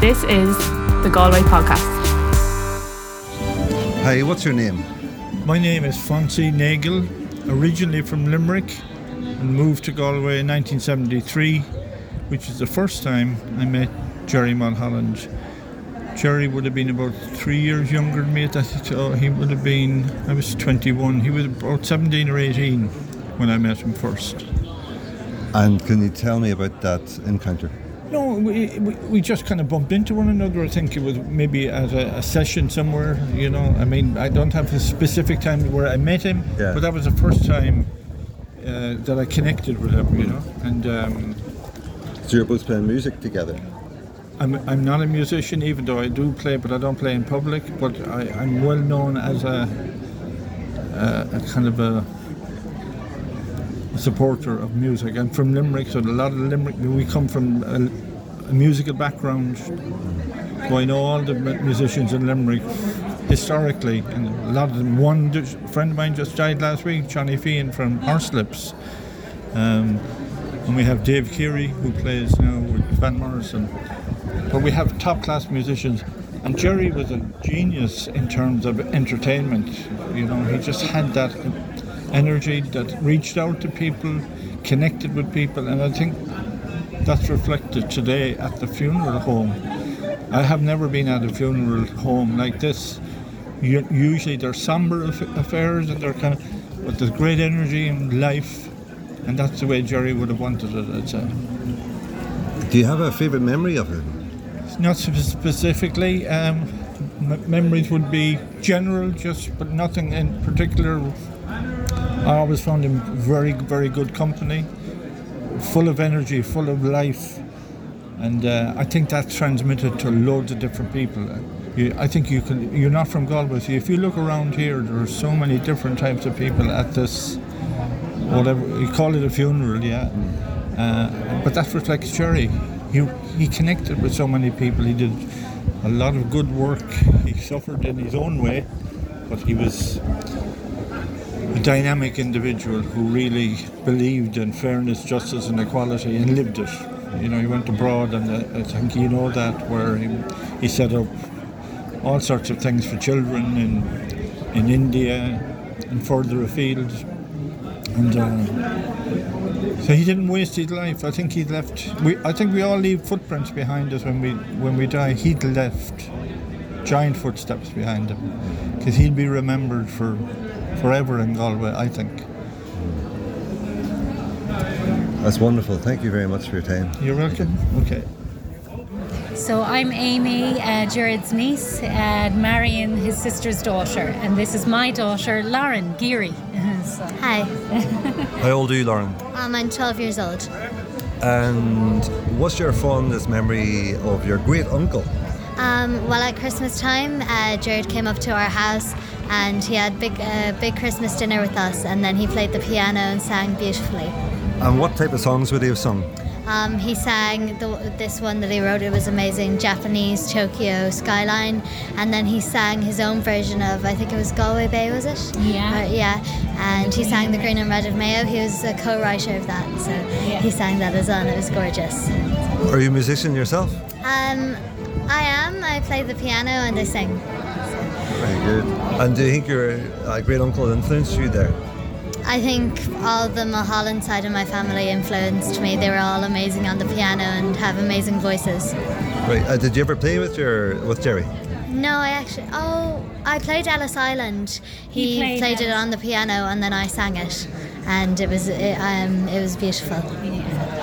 This is the Galway Podcast. Hi, what's your name? My name is Fonzie Nagel, originally from Limerick, and moved to Galway in 1973, which is the first time I met Gerry Mulholland. Gerry would have been about three years younger than me at that so oh, he would have been I was 21 he was about 17 or 18 when I met him first And can you tell me about that encounter? No we, we, we just kind of bumped into one another I think it was maybe at a, a session somewhere you know I mean I don't have a specific time where I met him Yeah. but that was the first time uh, that I connected with him you know and um, So you're both playing music together. I'm, I'm not a musician, even though I do play, but I don't play in public. But I, I'm well known as a, a, a kind of a, a supporter of music. I'm from Limerick, so a lot of Limerick, we come from a, a musical background. So I know all the musicians in Limerick historically, and a lot of them. One friend of mine just died last week, Johnny Fean from Horslips. Um, and we have Dave Keary, who plays now with Van Morrison. But we have top class musicians. And Gerry was a genius in terms of entertainment. You know, he just had that energy that reached out to people, connected with people, and I think that's reflected today at the funeral home. I have never been at a funeral home like this. Usually they're somber affairs and they're kind of, but there's great energy and life, and that's the way Gerry would have wanted it. I'd say. Do you have a favourite memory of him? Not specifically. Um, m- memories would be general, just but nothing in particular. I always found him very, very good company, full of energy, full of life, and uh, I think that's transmitted to loads of different people. You, I think you can. You're not from Galway, so if you look around here, there are so many different types of people at this. Whatever you call it, a funeral, yeah. Uh, but that reflects Gerry. He, he connected with so many people. He did a lot of good work. He suffered in his own way, but he was a dynamic individual who really believed in fairness, justice, and equality and lived it. You know, he went abroad, and uh, I think you know that, where he, he set up all sorts of things for children in in India and further afield. And uh, so he didn't waste his life. I think he left. We, I think we all leave footprints behind us when we when we die. He left giant footsteps behind him because he'll be remembered for forever in Galway. I think. That's wonderful. Thank you very much for your time. You're welcome. Okay. So I'm Amy, uh, Gerard's niece, and Marion, his sister's daughter, and this is my daughter, Lauren Geary. So- Hi, How old are you, Lauren? um, I'm 12 years old. And what's your fondest memory of your great uncle? Um, well, at Christmas time, uh, Gerard came up to our house and he had big, uh, big Christmas dinner with us, and then he played the piano and sang beautifully. And what type of songs would he have sung? Um, he sang the, this one that he wrote. It was amazing, Japanese Tokyo Skyline, and then he sang his own version of I think it was Galway Bay, was it? Yeah. Uh, yeah. And he sang the Green and Red of Mayo. He was a co-writer of that, so he sang that as well. and It was gorgeous. Are you a musician yourself? Um, I am. I play the piano and I sing. Very good. And do you think your uh, great uncle influenced you there? I think all the Mulholland side of my family influenced me. They were all amazing on the piano and have amazing voices. Right. Uh, did you ever play with your with Gerry? No, I actually. Oh, I played Ellis Island. He, He played played, it on the piano and then I sang it, and it was it, um, it was beautiful.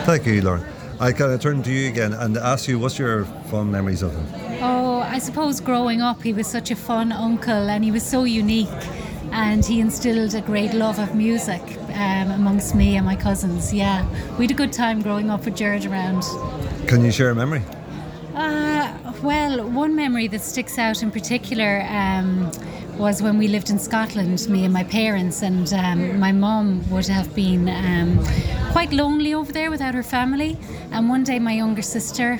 Thank you, Lauren. I kind of turn to you again and ask you, what's your fond memories of him? Oh, I suppose growing up, he was such a fun uncle and he was so unique. And he instilled a great love of music um, amongst me and my cousins. Yeah, we had a good time growing up with Gerard around. Can you share a memory? Uh, well, one memory that sticks out in particular um, was when we lived in Scotland, me and my parents, and um, my mum would have been um, quite lonely over there without her family. And one day, my younger sister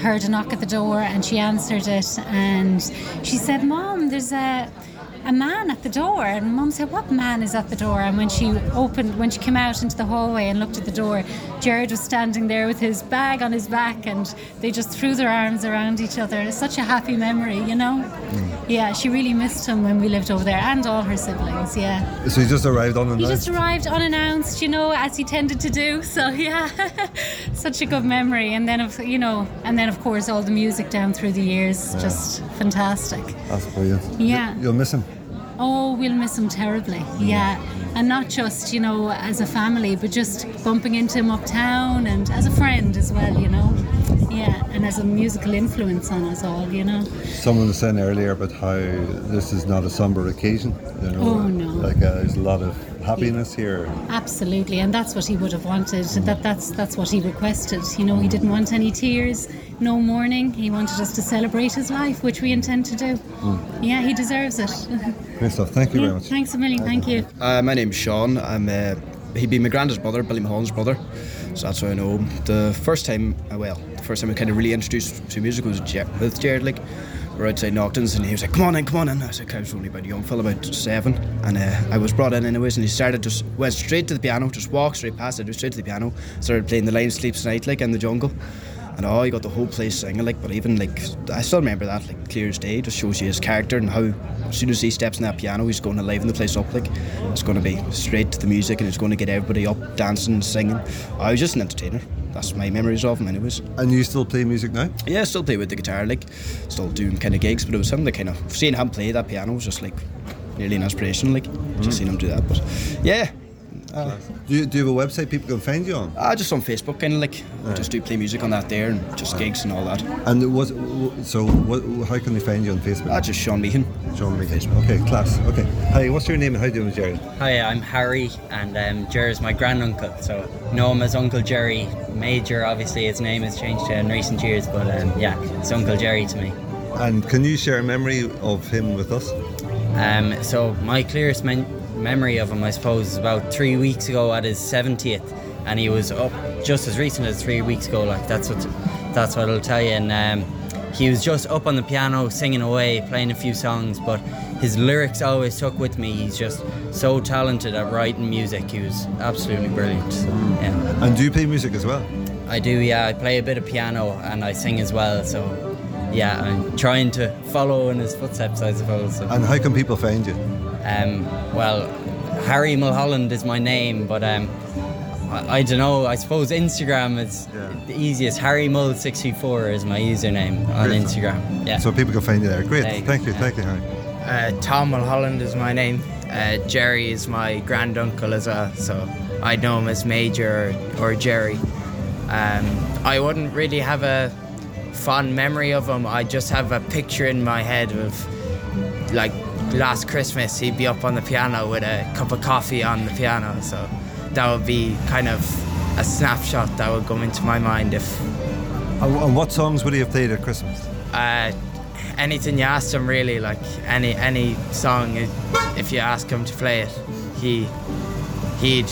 heard a knock at the door and she answered it, and she said, "Mom, there's a." a man at the door. And mum said, What man is at the door? And when she opened, when she came out into the hallway and looked at the door, Gerard was standing there with his bag on his back and they just threw their arms around each other. It's such a happy memory, you know? Mm. Yeah, she really missed him when we lived over there and all her siblings, yeah. So he just arrived on the He just arrived unannounced, you know, as he tended to do. So yeah, such a good memory. And then, of you know, and then of course all the music down through the years, just fantastic. That's brilliant. Yeah. You'll miss him. Oh, we'll miss him terribly. Yeah, and not just you know as a family, but just bumping into him uptown and as a friend as well. You know, yeah, and as a musical influence on us all. You know. Someone was saying earlier about how this is not a somber occasion. You know, Oh, no. Like uh, there's a lot of happiness here. Absolutely, and that's what he would have wanted. That that's that's what he requested. You know, he didn't want any tears, no mourning. He wanted us to celebrate his life, which we intend to do. Yeah, he deserves it. Great stuff. Thank you very much. Thanks a million. Thank you. Uh, my name's Sean. I'm uh, he'd be my granddad's brother, Billy Mahon's brother. So that's how I know. The first time, uh, well, the first time I kind of really introduced to music was with Gerard. Like, we were outside Neachtain's, and he was like, "Come on in, come on in." I was like, I was only about young fella, about seven, and uh, I was brought in anyways. And he started just went straight to the piano, just walked straight past it, straight to the piano, started playing the Lion Sleeps Tonight, like in the jungle. And oh, you got the whole place singing, like, but even like, I still remember that, like, clear as day. Just shows you his character and how, as soon as he steps in that piano, he's going to liven the place up. Like, it's going to be straight to the music and it's going to get everybody up dancing and singing. I was just an entertainer. That's my memories of him, anyways. And you still play music now? Yeah, I still play with the guitar, like, still doing kind of gigs, but it was him that kind of seeing him play that piano was just like nearly an inspiration, like, just mm. seeing him do that. But yeah, Do you, do you have a website people can find you on? uh, just on Facebook, kind of like, I just do play music on that there and just gigs and all that. And was so? What, how can they find you on Facebook? Uh, just Sean Meehan. Sean Meehan. Okay, class. Okay. Hi, what's your name and how do you doing, Gerry? Hi, I'm Harry, and um, Gerry's my granduncle. So know him as Uncle Gerry. Majar, obviously, his name has changed in recent years, but um, yeah, it's Uncle Gerry to me. And can you share a memory of him with us? Um, so my clearest men- memory of him, I suppose, is about three weeks ago at his 70th, and he was up just as recent as three weeks ago. Like that's what that's what I'll tell you. And um, he was just up on the piano singing away, playing a few songs, but his lyrics always stuck with me. He's just so talented at writing music. He was absolutely brilliant. So, yeah. And do you play music as well? I do, yeah. I play a bit of piano and I sing as well. So, yeah, I'm trying to follow in his footsteps, I suppose. So. And how can people find you? Um, well, Harry Mulholland is my name, but um, I, I don't know. I suppose Instagram is the easiest. Harry Mull sixty four is my username on Great. Instagram. Yeah. So people can find you there. Great. There you go. Thank you. Thank you, Harry. Uh, Tom Mulholland is my name. Uh, Gerry is my granduncle as well, so I know him as Majar or, or Gerry. Um, I wouldn't really have a fond memory of him. I just have a picture in my head of like last Christmas, he'd be up on the piano with a cup of coffee on the piano. So that would be kind of a snapshot that would come into my mind if And, what songs would he have played at Christmas? uh, anything you asked him really like any any song if you ask him to play it he he'd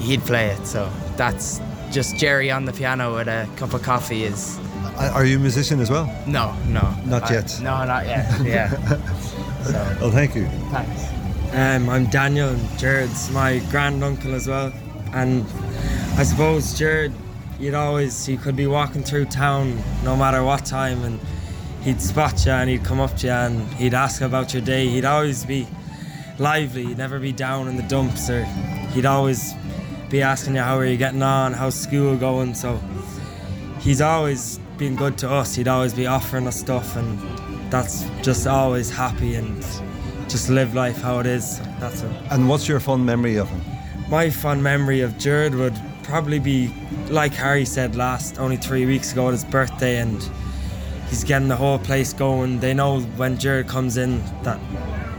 he'd play it so that's just Gerry on the piano with a cup of coffee is Are you a musician as well? no no Not yet. no not yet yeah so Oh, thank you. thanks Um, I'm Daniel, and Gerard's my granduncle as well. And I suppose Gerard, you'd always, he could be walking through town no matter what time, and he'd spot you and he'd come up to you and he'd ask about your day. He'd always be lively, he'd never be down in the dumps, or he'd always be asking you how are you getting on, how's school going. So he's always been good to us. He'd always be offering us stuff, and that's just always happy and just live life how it is. That's it. And what's your fond memory of him? My fond memory of Gerard would probably be, like Harry said last, only three weeks ago, at his birthday, and he's getting the whole place going. They know when Gerard comes in that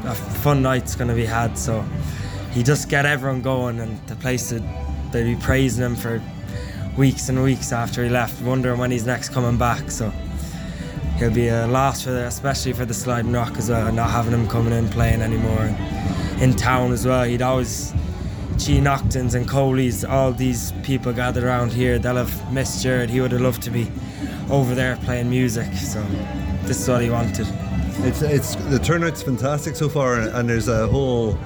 a fun night's going to be had, so he just get everyone going, and the place would, they'd be praising him for weeks and weeks after he left, wondering when he's next coming back. So he'll be a loss for the, especially for the sliding rock as well, not having him coming in playing anymore. And in town as well, he'd always G Neachtain's and Coley's, all these people gathered around here, they'll have missed Gerard. He would have loved to be over there playing music. So this is what he wanted. It's it's the turnout's fantastic so far, and there's a whole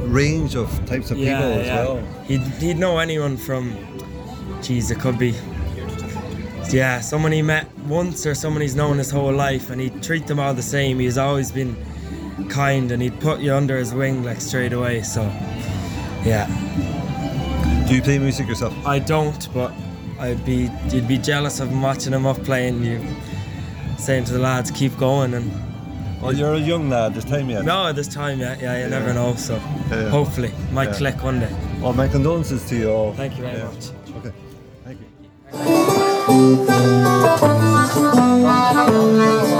range of types of people as well. He'd, he'd know anyone from, geez, it could be, yeah, someone he met once or someone he's known his whole life, and he'd treat them all the same. He's always been kind, and he'd put you under his wing like straight away. So, yeah. Do you play music yourself? I don't, but I'd be, you'd be jealous of him watching him up playing. You saying to the lads, keep going, and Well, you're a young lad. There's time yet. no, this time, yeah, yeah, you Yeah. never know. So, Yeah. hopefully, might Yeah. click one day. Well, my condolences to you all. Thank you very much. Thank you.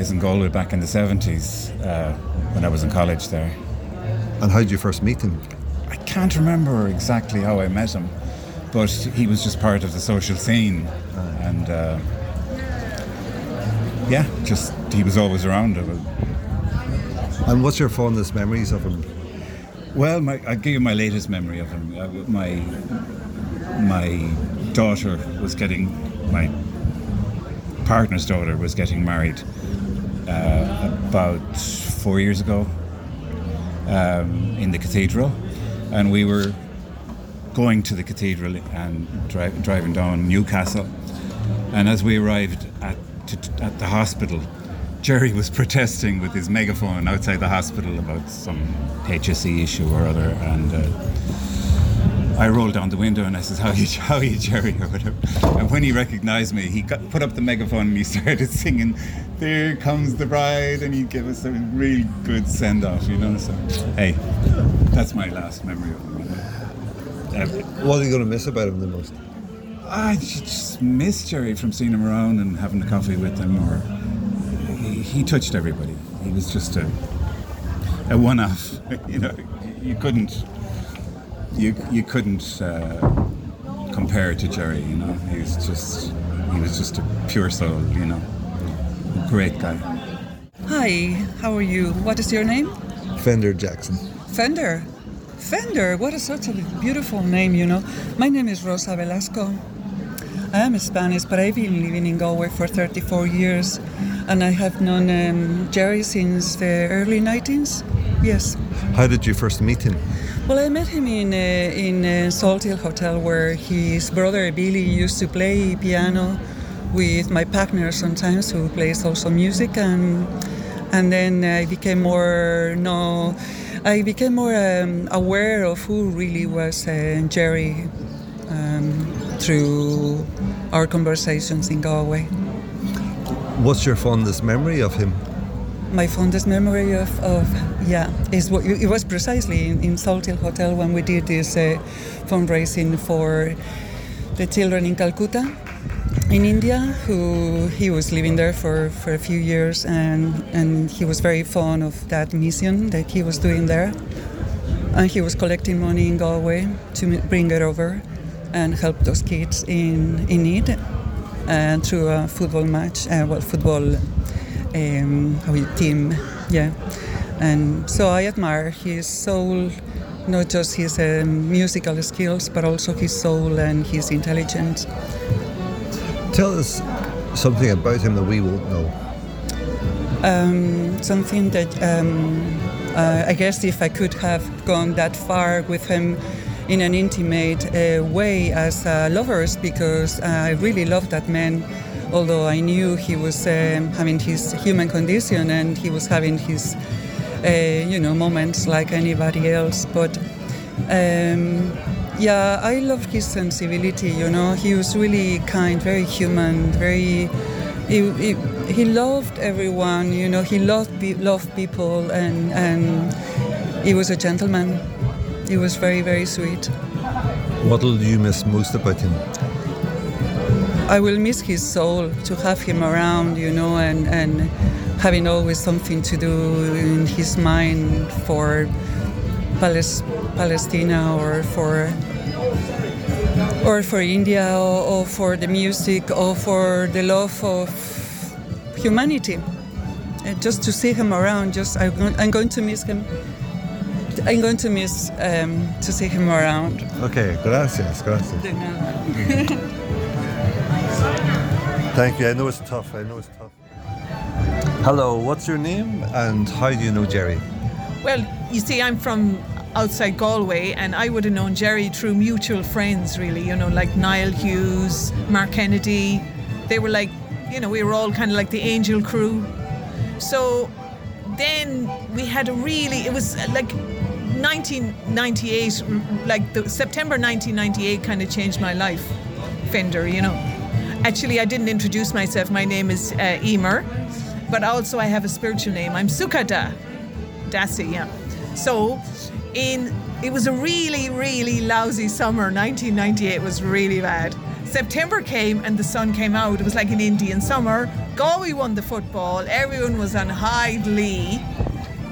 Days in Galway back in the 70s uh, when I was in college there. And how did you first meet him? I can't remember exactly how I met him, but he was just part of the social scene. And uh, yeah, just he was always around. And what's your fondest memories of him? Well, my, I'll give you my latest memory of him. Uh, my my daughter was getting my partner's daughter was getting married uh, about four years ago um, in the cathedral, and we were going to the cathedral and dri- driving down Newcastle. And as we arrived at to, at the hospital, Gerry was protesting with his megaphone outside the hospital about some HSE issue or other, and. Uh, I rolled down the window and I said, "How you, how you, Gerry?" or whatever. And when he recognised me, he got, put up the megaphone and he started singing, "There comes the bride," and he gave us a real good send off, you know. So, hey, that's my last memory of him. Uh, What are you going to miss about him the most? I just miss Gerry from seeing him around and having a coffee with him, or he, he touched everybody. He was just a a one-off. You know, you couldn't you you couldn't uh, compare to Gerry. You know, he was just he was just a pure soul. You know, a great guy. Hi, how are you? What is your name? Fender Jackson. Fender. Fender, what is such a beautiful name, you know. My name is Rosa Velasco. I am Spanish, but I've been living in Galway for 34 years, and I have known um, Gerry since the early 90s. Yes. How did you first meet him? Well, I met him in uh, in uh, Salt Hill Hotel, where his brother Billy used to play piano with my partner sometimes, who plays also music, and and then I became more no, I became more um, aware of who really was uh, Gerry um, through our conversations in Galway. What's your fondest memory of him? My fondest memory of, of yeah is what it was precisely in, in Salt Hill Hotel when we did this uh, fundraising for the children in Calcutta in India who he was living there for, for a few years and and he was very fond of that mission that he was doing there. And he was collecting money in Galway to bring it over and help those kids in, in need and through a football match uh, well football um, how you- team yeah. And so I admire his soul not just his um, musical skills but also his soul and his intelligence. Tell us something about him that we won't know. um, something that um, uh, I guess if I could have gone that far with him in an intimate uh, way as uh, lovers, because I really loved that man, although I knew he was um, having his human condition and he was having his, uh, you know, moments like anybody else. But um, yeah, I loved his sensibility. You know, he was really kind, very human, very. He, he, he loved everyone. You know, he loved loved people, and and he was a gentleman. He was very very sweet. What will you miss most about him? I will miss his soul to have him around, you know, and, and having always something to do in his mind for Pales- Palestina or for or for India or, or for the music or for the love of humanity. And just to see him around, just I'm, I'm going to miss him. I'm going to miss um, to see him around. Okay, gracias, gracias. Thank you. I know it's tough. I know it's tough. Hello, what's your name and how do you know Gerry? Well, you see, I'm from outside Galway, and I would have known Gerry through mutual friends, really. You know, like Niall Hughes, Mark Kennedy. They were like, you know, we were all kind of like the Angel crew. So then we had a really, it was uh, like 1998, like the September 1998 kind of changed my life, Fender, you know. Actually, I didn't introduce myself. My name is uh, Emer, but also I have a spiritual name. I'm Sukada. Dassi, yeah. So, in it was a really, really lousy summer. 1998 was really bad. September came and the sun came out. It was like an Indian summer. Galway won the football. Everyone was on high glee.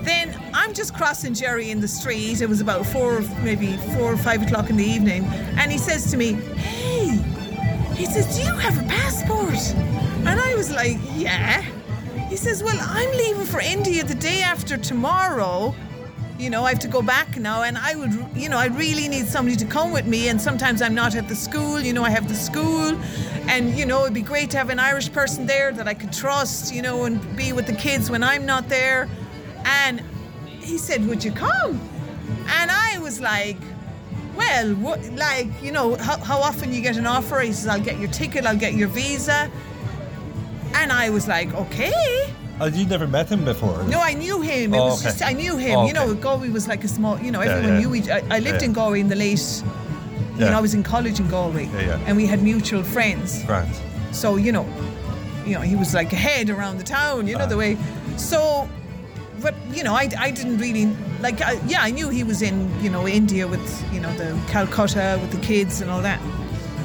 Then I'm just crossing Gerry in the street. It was about four, maybe four or five o'clock in the evening, and he says to me, "Hey," he says, "Do you have a passport?" And I was like, "Yeah." He says, Well, I'm leaving for India the day after tomorrow. You know, I have to go back now, and I would, you know, I really need somebody to come with me. And sometimes I'm not at the school, you know, I have the school, and, you know, it'd be great to have an Irish person there that I could trust, you know, and be with the kids when I'm not there. And he said, Would you come? And I was like, well, what, like, you know, how, how often you get an offer? He says, I'll get your ticket, I'll get your visa. And I was like, okay. Oh, you never met him before? No, I knew him. It Oh, was okay. just I knew him. Oh, You know. Galway was like a small. You know, everyone yeah. knew each. I, I lived Yeah. in Galway in the late. You Yeah. know, I was in college in Galway, Yeah, yeah. and we had mutual friends. Grant. So you know, you know, he was like a head around the town. You know the uh-huh. way. So, but you know, I, I didn't really like. I, yeah, I knew he was in you know India with you know the Calcutta with the kids and all that.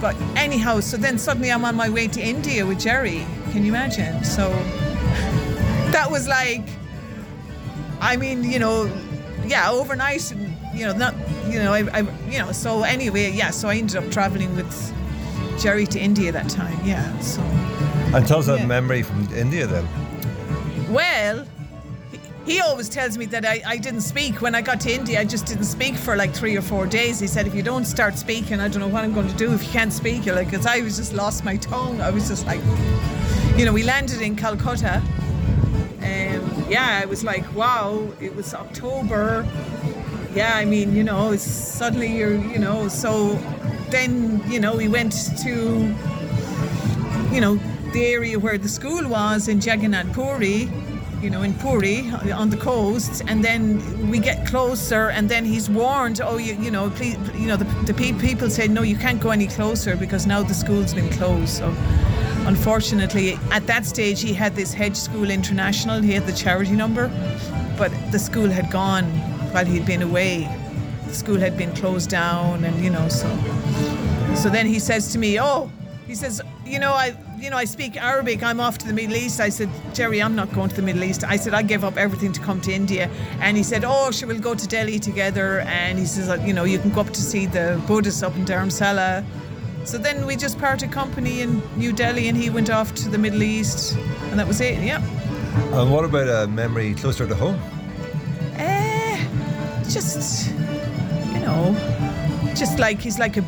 But anyhow, so then suddenly I'm on my way to India with Gerry. Can you imagine? So that was like, I mean, you know, yeah, overnight, and, you know, not, you know, I, I, you know, so anyway, yeah, so I ended up traveling with Gerry to India that time, yeah. So, And tell us a Yeah. memory from India then. well, he- always tells me that I, I didn't speak when I got to India. I just didn't speak for like three or four days. He said, if you don't start speaking, I don't know what I'm going to do if you can't speak. You're like, because I was just lost my tongue. I was just like, you know, we landed in Calcutta. Um, yeah, I was like, wow, it was October. Yeah, I mean, you know, suddenly you're, you know, so then, you know, we went to, you know, the area where the school was in Jagannath Puri, you know, in Puri uh, on the coast, and then we get closer, and then he's warned, oh, you, you know, please, you know, the, the pe- people say, no, you can't go any closer because now the school's been closed. So, unfortunately, at that stage, he had this Hedge School International, he had the charity number, but the school had gone while he'd been away. The school had been closed down, and you know, so. So then he says to me, oh, he says, you know, I, you know, I speak Arabic. I'm off to the Middle East. I said, Gerry, I'm not going to the Middle East. I said, I gave up everything to come to India. And he said, Oh, she will go to Delhi together. And he says, you know, you can go up to see the Buddhists up in Dharamsala. So then we just parted company in New Delhi, and he went off to the Middle East, and that was it. Yeah. And what about a memory closer to home? Eh, just you know, just like he's like a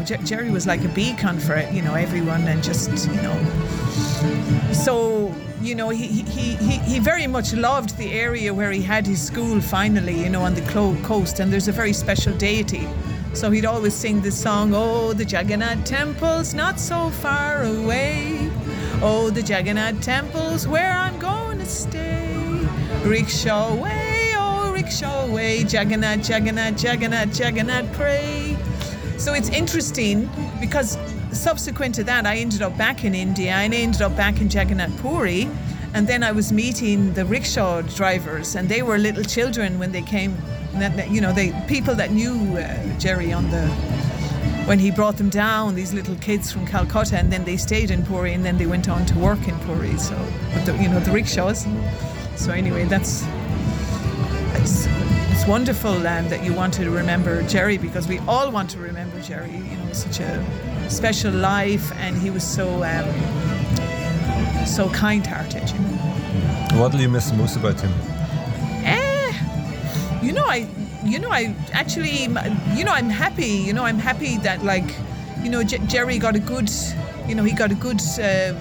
know Jer- Gerry was like a beacon for it, you know everyone, and just you know, so you know he he he he very much loved the area where he had his school finally, you know, on the coast, and there's a very special deity. So he'd always sing this song, Oh, the Jagannath temple's not so far away. Oh, the Jagannath temple's where I'm going to stay. Rickshaw way, oh, rickshaw way, Jagannath, Jagannath, Jagannath, Jagannath, pray. So it's interesting because subsequent to that, I ended up back in India and I ended up back in Jagannath Puri. And then I was meeting the rickshaw drivers, and they were little children when they came. You know, they people that knew uh, Gerry on the when he brought them down, these little kids from Calcutta, and then they stayed in Puri, and then they went on to work in Puri. So, the, you know, the rickshaws. So anyway, that's it's, wonderful um, that you want to remember Gerry because we all want to remember Gerry. You know, such a special life, and he was so um, so kind-hearted. You know. What do you miss most about him? Eh, you know, I, you know, I actually, you know, I'm happy. You know, I'm happy that like, you know, J- Gerry got a good, you know, he got a good, uh,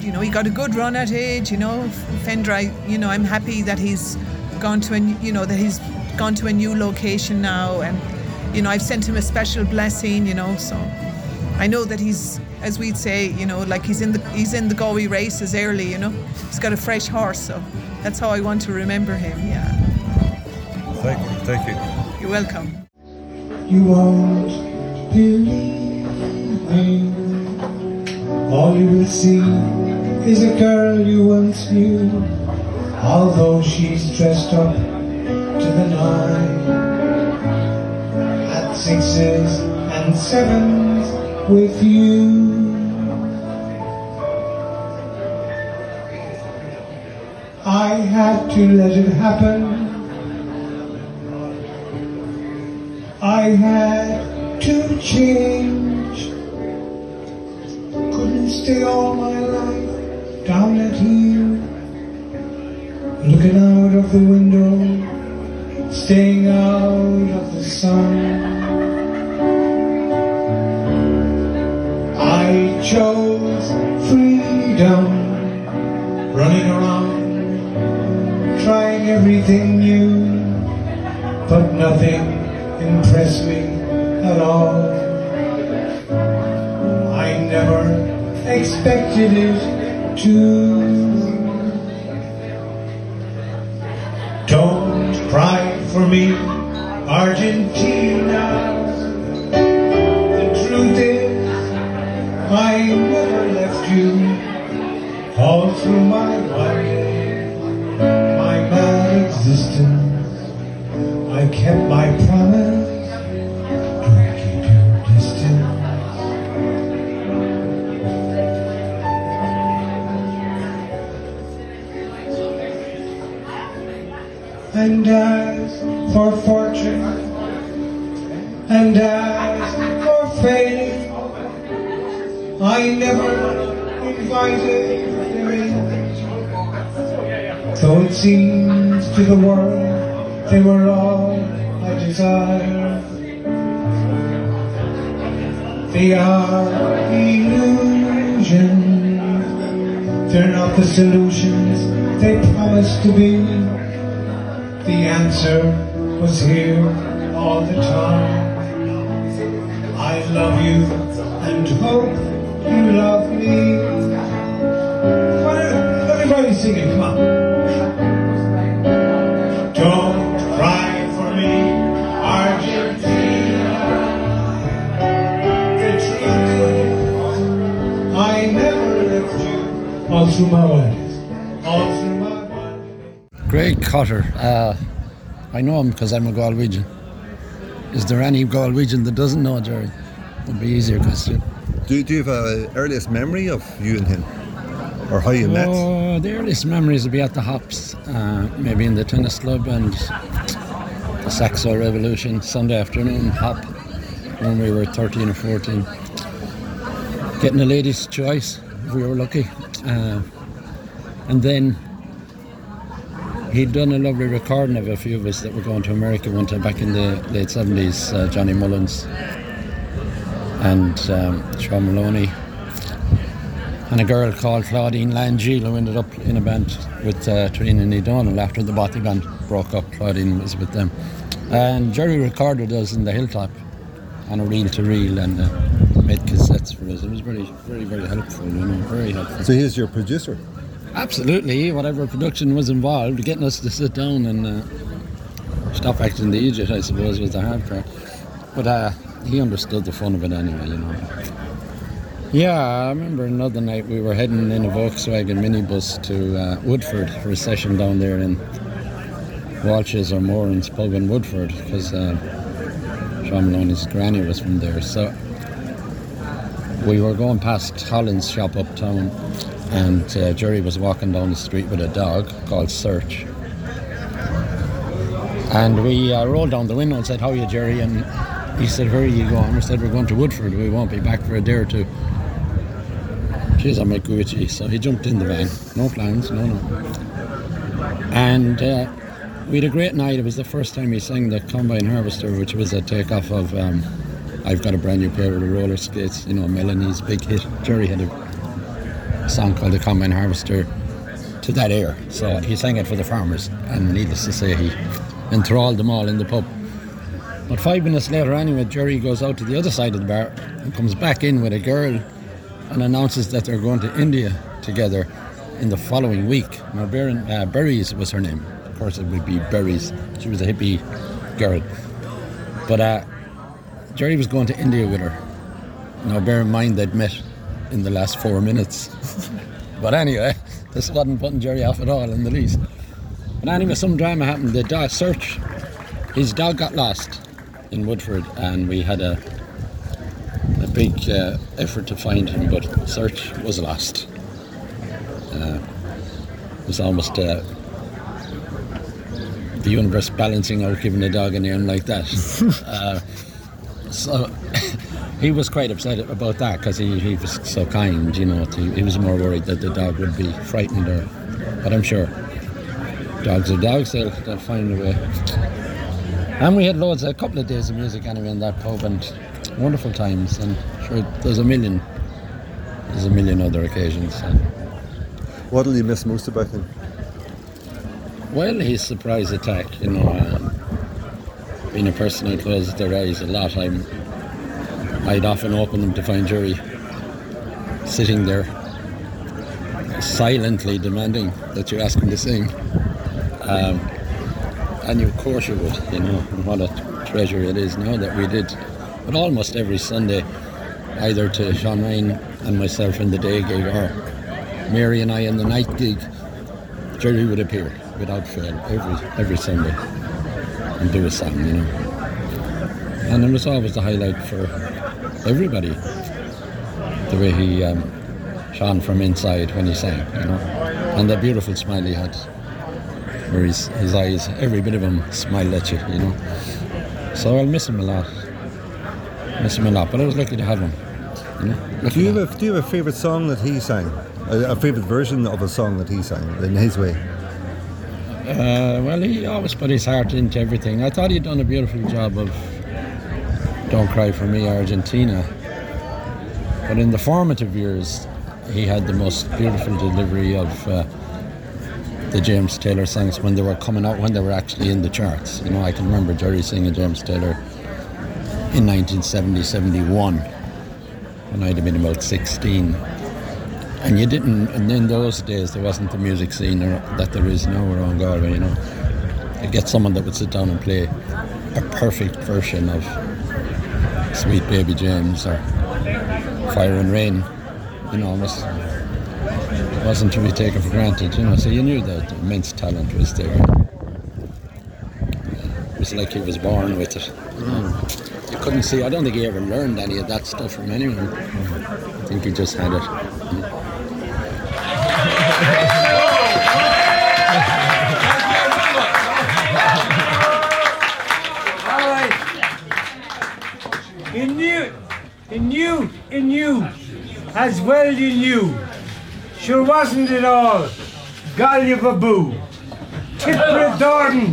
you know, he got a good run at it. You know, Fender. I, you know, I'm happy that he's gone to a, n- you know, that he's gone to a new location now, and you know, I've sent him a special blessing. You know, so I know that he's, as we'd say, you know, like he's in the he's in the Galway races early. You know, he's got a fresh horse, so that's how I want to remember him. Yeah. Thank you. Thank you. You're welcome. You won't believe me. All you will see is a girl you once knew, although she's dressed up to the nine. At sixes and sevens with you. I had to let it happen. I had to change. Couldn't stay all my life down at here, looking out of the window, staying out of the sun. I chose freedom, running around, trying everything new, but nothing impressed me at all. I never expected it to. For me, Argentina. The truth is, I never left you. All through my life, my mad existence, I kept my promise. And as for fortune, and as for fate, I never invited them in. Though it seems to the world they were all I desire. They are illusions. They're not the solutions they promised to be. The answer was here all the time. I love you and hope you love me. Everybody singing, come on. Don't cry for me, Argentina. The truth I never left you all through my life. All through my life. Greg Cotter. Uh, I know him because I'm a Galwegian. Is there any Galwegian that doesn't know Gerry? It would be easier question. Do, do you have an earliest memory of you and him? Or how you met? Oh, the earliest memories would be at the Hops, uh, maybe in the tennis club and the Saxo Revolution, Sunday afternoon hop when we were 13 or 14. Getting a ladies' choice, if we were lucky. Uh, and then he'd done a lovely recording of a few of us that were going to America one time back in the late 70s, uh, Johnny Mullins and um, Sean Maloney and a girl called Claudine Langille who ended up in a band with uh, Trina and O'Donnell after the Bothy band broke up. Claudine was with them. And Gerry recorded us in the Hilltop on a reel to reel and uh, made cassettes for us. It was very, very, very helpful, you know, very helpful. So he's your producer? Absolutely, whatever production was involved, getting us to sit down and uh, stop acting the idiot, I suppose, was the hard part. But uh, he understood the fun of it anyway, you know. Yeah, I remember another night we were heading in a Volkswagen minibus to uh, Woodford for a session down there in Walsh's or Moran's pub in Woodford because uh, Sean Maloney's granny was from there. So we were going past Holland's shop uptown and uh, Gerry was walking down the street with a dog called Search. And we uh, rolled down the window and said, How are you, Gerry? And he said, Where are you going? We said, We're going to Woodford. We won't be back for a day or two. Jeez, I'm like Gucci. So he jumped in the van. No plans, no, no. And uh, we had a great night. It was the first time he sang the Combine Harvester, which was a takeoff of um, I've Got a Brand New Pair of Roller Skates, you know, Melanie's big hit. Gerry had a song called The Combine Harvester to that air. So he sang it for the farmers, and needless to say, he enthralled them all in the pub. But five minutes later, anyway, Gerry goes out to the other side of the bar and comes back in with a girl and announces that they're going to India together in the following week. Now, Baron, uh, Berries was her name. Of course, it would be Berries. She was a hippie girl. But uh, Gerry was going to India with her. Now, bear in mind they'd met in the last four minutes. but anyway, this wasn't putting Gerry off at all in the least. But anyway, some drama happened. The dog search, his dog got lost in Woodford, and we had a a big uh, effort to find him, but search was lost. Uh, it was almost uh, the universe balancing out, giving a dog a name like that. uh, so he was quite upset about that because he, he was so kind, you know. To, he was more worried that the dog would be frightened, or, but I'm sure dogs are dogs. They'll, they'll find a way. And we had loads, a couple of days of music anyway in that pub, and wonderful times. And sure, there's a million, there's a million other occasions. And, What will you miss most about him? well, his surprise attack, you know, um, being a person who closes their eyes a lot, I'm, I'd often open them to find Gerry sitting there, silently demanding that you ask him to sing. Um, and you, of course you would, you know, and what a treasure it is now that we did. But almost every Sunday, either to Sean Ryan and myself in the day gig or Mary and I in the night gig, Gerry would appear without fail every every Sunday and do a song, you know. And it was always the highlight for everybody, the way he um, shone from inside when he sang, you know, and the beautiful smile he had, where his, his eyes, every bit of them smiled at you, you know. So I'll miss him a lot, miss him a lot, but I was lucky to have him, you know. Do you have a, do you have a favourite song that he sang? A, a favourite version of a song that he sang in his way? Uh, well, he always put his heart into everything. I thought he'd done a beautiful job of Don't Cry for Me, Argentina. But in the formative years, he had the most beautiful delivery of uh, the James Taylor songs when they were coming out, when they were actually in the charts. You know, I can remember Gerry singing James Taylor in 1970, 71, when I'd have been about 16. And you didn't, and in those days there wasn't the music scene that there is now around Galway, you know. You get someone that would sit down and play a perfect version of Sweet Baby James or Fire and Rain, you know, was, wasn't to be taken for granted, you know. So you knew that immense talent was there. It was like he was born with it. Know. you couldn't see. I don't think he ever learned any of that stuff from anyone. I think he just had it. As well you knew. Sure wasn't it all? Boo. Tipper Dordan.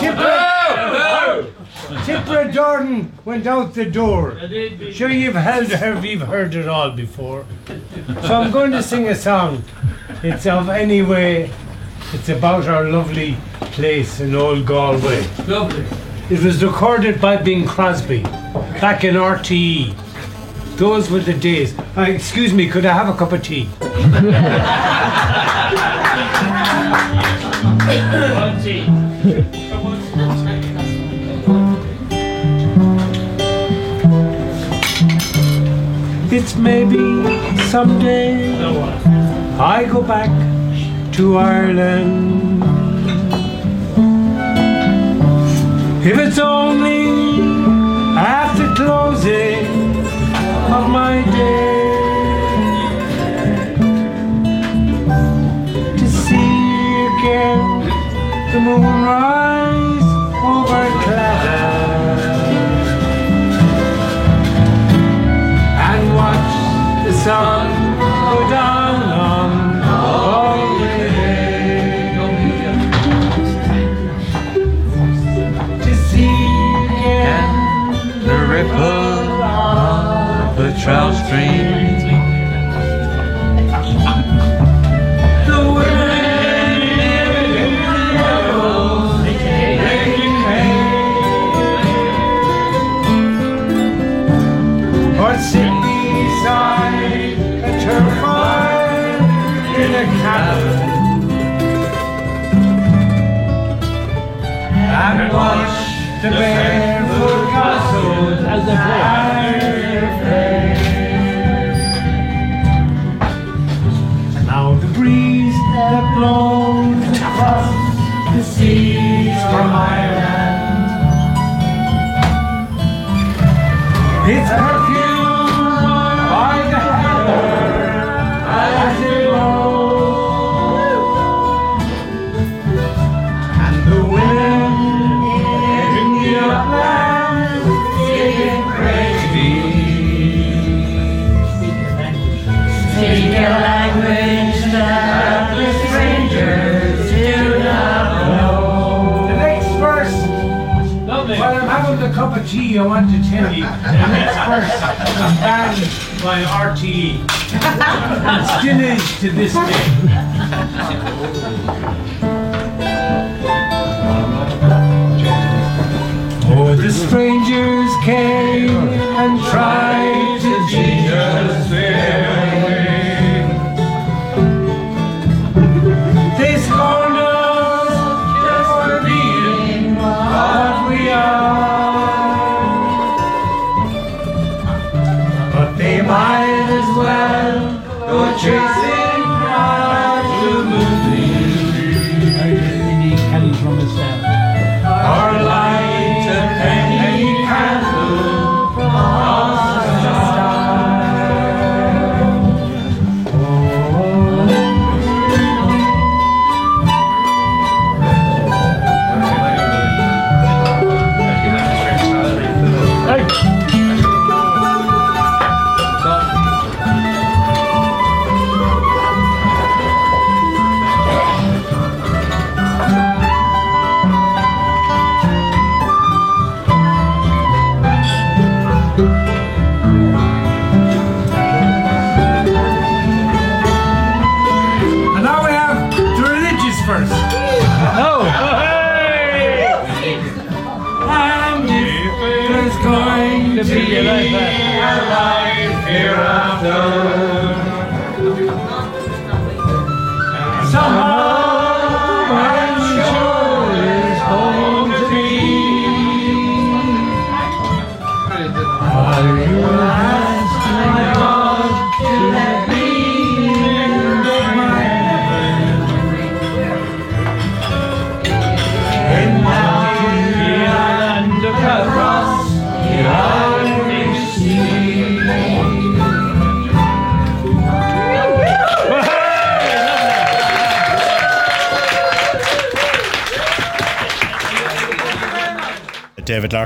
Tipper. Tipper Dordan went out the door. Sure you've held her, you've heard it all before. So I'm going to sing a song. It's of anyway. It's about our lovely place in Old Galway. Lovely. It was recorded by Bing Crosby back in RTE. Those were the days. Uh, excuse me, could I have a cup of tea? It's maybe someday I go back to Ireland. If it's only after closing of my day. To see again the moon rise over Clare and watch the sun go down on sit beside a turf fire in a cabin. And watch the barefoot castles as they play. Blows across the seas from Ireland. It's perfumed by the heather as it blows. And the women in the upland crazy. Tea, I want to tell you the next verse was banned by RTE. and still is to this day. Oh, the strangers came and tried to teach us their way.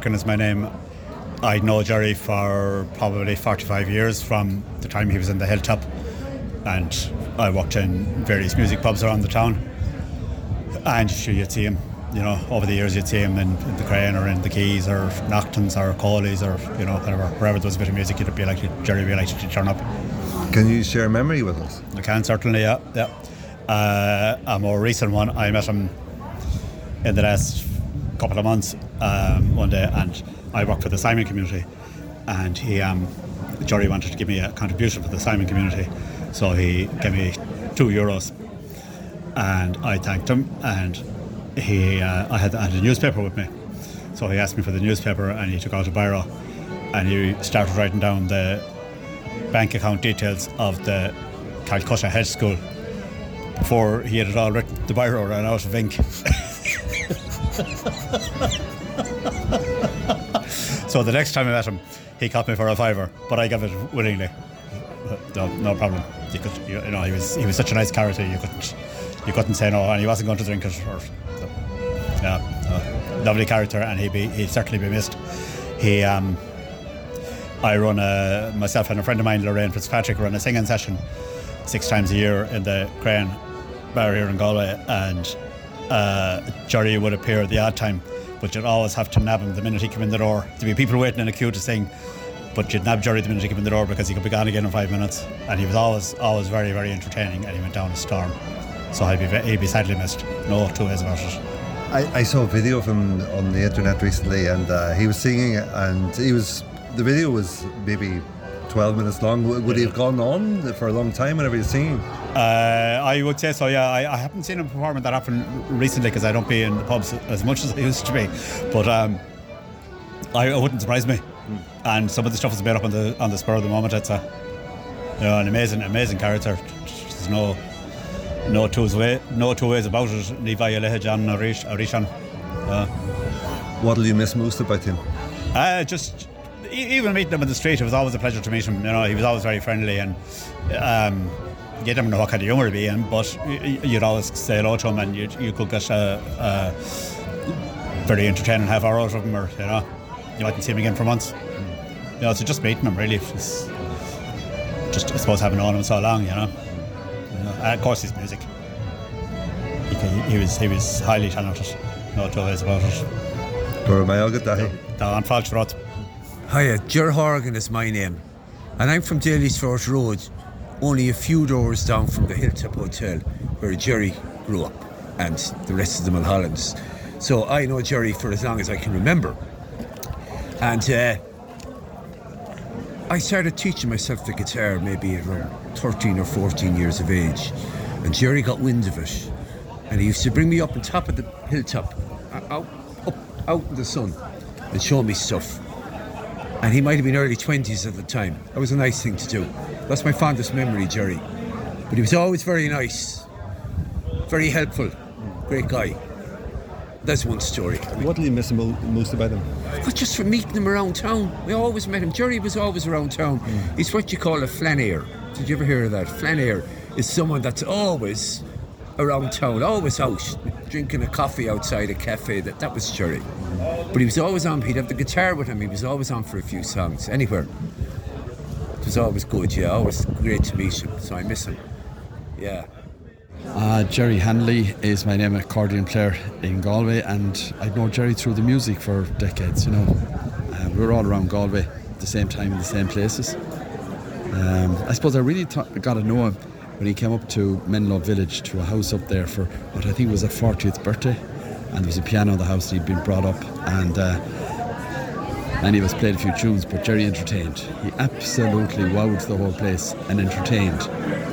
Larkin is my name. I know Gerry for probably 45 years from the time he was in the Hilltop, and I worked in various music pubs around the town. And sure, you'd see him, you know, over the years, you'd see him in, in the Crane or in the Keys or Neachtain's or Coley's or, you know, whatever. Wherever there was a bit of music, you'd be like, Gerry would be like to turn up. Can you share a memory with us? I can certainly, yeah. yeah. Uh, a more recent one, I met him in the last couple of months um, one day, and I work for the Simon community, and he, um, Gerry wanted to give me a contribution for the Simon community, so he gave me two euros, and I thanked him, and he, uh, I had, I had a newspaper with me, so he asked me for the newspaper, and he took out a biro, and he started writing down the bank account details of the Calcutta Hedge School. Before he had it all written, the biro ran out of ink. so the next time I met him, he caught me for a fiver, but I gave it willingly. No, no problem. You could, you, you know, he was he was such a nice character. You couldn't you couldn't say no, and he wasn't going to drink it. Or, so, yeah, uh, lovely character, and he'd be he'd certainly be missed. He um, I run a myself and a friend of mine, Lorraine Fitzpatrick, run a singing session six times a year in the Crane Bar here in Galway, and uh, Gerry would appear at the odd time, but you'd always have to nab him the minute he came in the door. There'd be people waiting in a queue to sing, but you'd nab Gerry the minute he came in the door because he could be gone again in five minutes. And he was always, always very, very entertaining, and he went down a storm. So he'd be, he'd be sadly missed. No two ways about it. I, I saw a video of him on the internet recently, and uh, he was singing, and he was the video was maybe 12 minutes long. Would he have gone on for a long time whenever he's singing? Uh, I would say so, yeah. I, I haven't seen him performing that often recently because I don't be in the pubs as much as I used to be. But um, I, it wouldn't surprise me. And some of the stuff is made up on the on the spur of the moment. It's a you know, an amazing, amazing character. There's no no two way, no two ways about it. Levi Alehajan Arishan. Uh, What'll you miss most about him? uh, just even meeting him in the street, it was always a pleasure to meet him. You know, he was always very friendly, and um, you never know what kind of humour he'd be in, but you'd always say hello to him, and you you could get a, a very entertaining half hour out of him, or you know, you mightn't see him again for months. You know, so just meeting him really, was just I suppose having known him so long, you know. You know, and of course, his music. He, he was he was highly talented. No two ways about it. Gura Mayoga Dahi. Down Falchrot. Hiya, Ger Horgan is my name, and I'm from Daly's Fort Road, only a few doors down from the Hilltop Hotel, where Gerry grew up, and the rest of the Mulhollands. So I know Gerry for as long as I can remember. And uh, I started teaching myself the guitar maybe around 13 or 14 years of age, and Gerry got wind of it, and he used to bring me up on top of the hilltop, out, up, out in the sun, and show me stuff and he might have been early 20s at the time. That was a nice thing to do. That's my fondest memory, Gerry. But he was always very nice, very helpful, great guy. That's one story. What'll you miss most about him? But just from meeting him around town, we always met him. Gerry was always around town. Hmm. He's what you call a flâneur. Did you ever hear of that? Flâneur is someone that's always around town, always out, drinking a coffee outside a cafe. That, that was Gerry. But he was always on, he'd have the guitar with him, he was always on for a few songs, anywhere. It was always good, yeah, always great to meet him, so I miss him. Yeah. Uh, Jerry Hanley is my name, accordion player in Galway, and I've known Gerry through the music for decades. You know, uh, we were all around Galway at the same time in the same places. Um, I suppose I really th- got to know him when he came up to Menlo Village to a house up there for what I think was a 40th birthday, and there was a piano in the house. He'd been brought up, and uh, Many of us played a few tunes, but Gerry entertained. He absolutely wowed the whole place and entertained,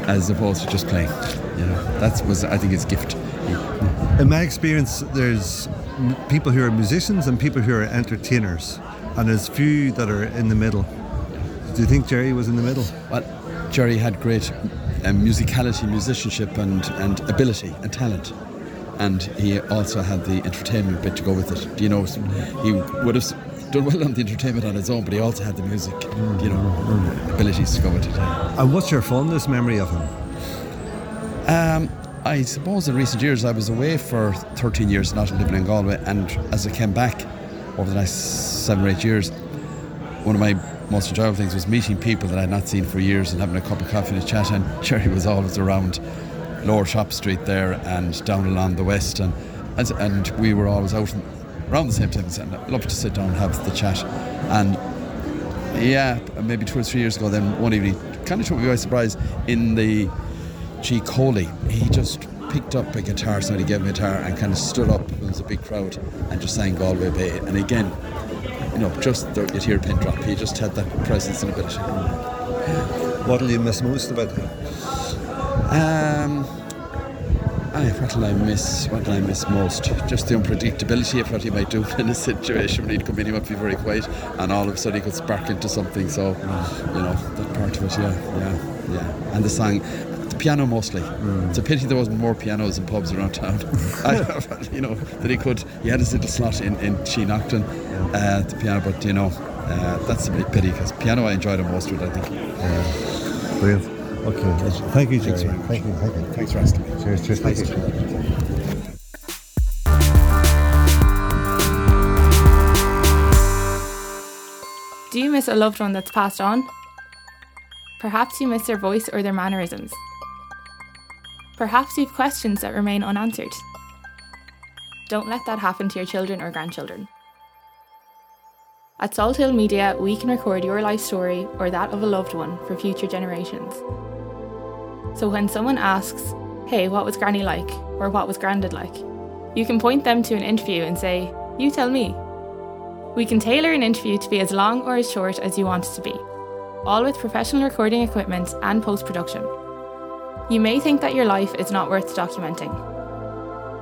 as opposed to just playing. You know, that was, I think, his gift. In my experience, there's people who are musicians and people who are entertainers, and there's few that are in the middle. Do you think Gerry was in the middle? Well, Gerry had great um, musicality, musicianship, and, and ability and talent. And he also had the entertainment bit to go with it. Do you know, he would have done well on the entertainment on his own, but he also had the music, you know, abilities to go with it. And what's your fondest memory of him? Um, I suppose in recent years I was away for 13 years, not living in Galway, and as I came back over the last seven or eight years, one of my most enjoyable things was meeting people that I'd not seen for years and having a cup of coffee and a chat. And Gerry was always around Lower Shop Street there and down along the west, and and, and we were always out around the same time. And I loved to sit down and have the chat. And yeah, maybe two or three years ago, then one evening, kind of took me by surprise in the G. Coley. He just picked up a guitar, somebody gave him a guitar, and kind of stood up. There was a big crowd and just sang Galway Bay. And again, you know, just the, you'd hear a pin drop. He just had that presence and ability. What will you miss most about him? Um, I, what will I miss? What will I miss most? Just the unpredictability of what he might do in a situation when he'd come in, he might be very quiet, and all of a sudden he could spark into something. So, you know, that part of it, yeah, yeah, yeah. And the song, the piano mostly. It's a pity there wasn't more pianos in pubs around town. I, you know, that he could. He had his little slot in in Sheenacton, uh, the piano, but you know, uh, that's a big pity because piano I enjoyed the most with. I think. Brilliant. Okay. Thank you, Jerry. Thanks. Thank you. Thank you. Thanks for asking me. Cheers. Cheers. Thank Thanks, you. Do you miss a loved one that's passed on? Perhaps you miss their voice or their mannerisms. Perhaps you have questions that remain unanswered. Don't let that happen to your children or grandchildren. At Salt Hill Media, we can record your life story or that of a loved one for future generations. So when someone asks, hey, what was Granny like? or what was Grandad like? You can point them to an interview and say, you tell me. We can tailor an interview to be as long or as short as you want it to be, all with professional recording equipment and post production. You may think that your life is not worth documenting.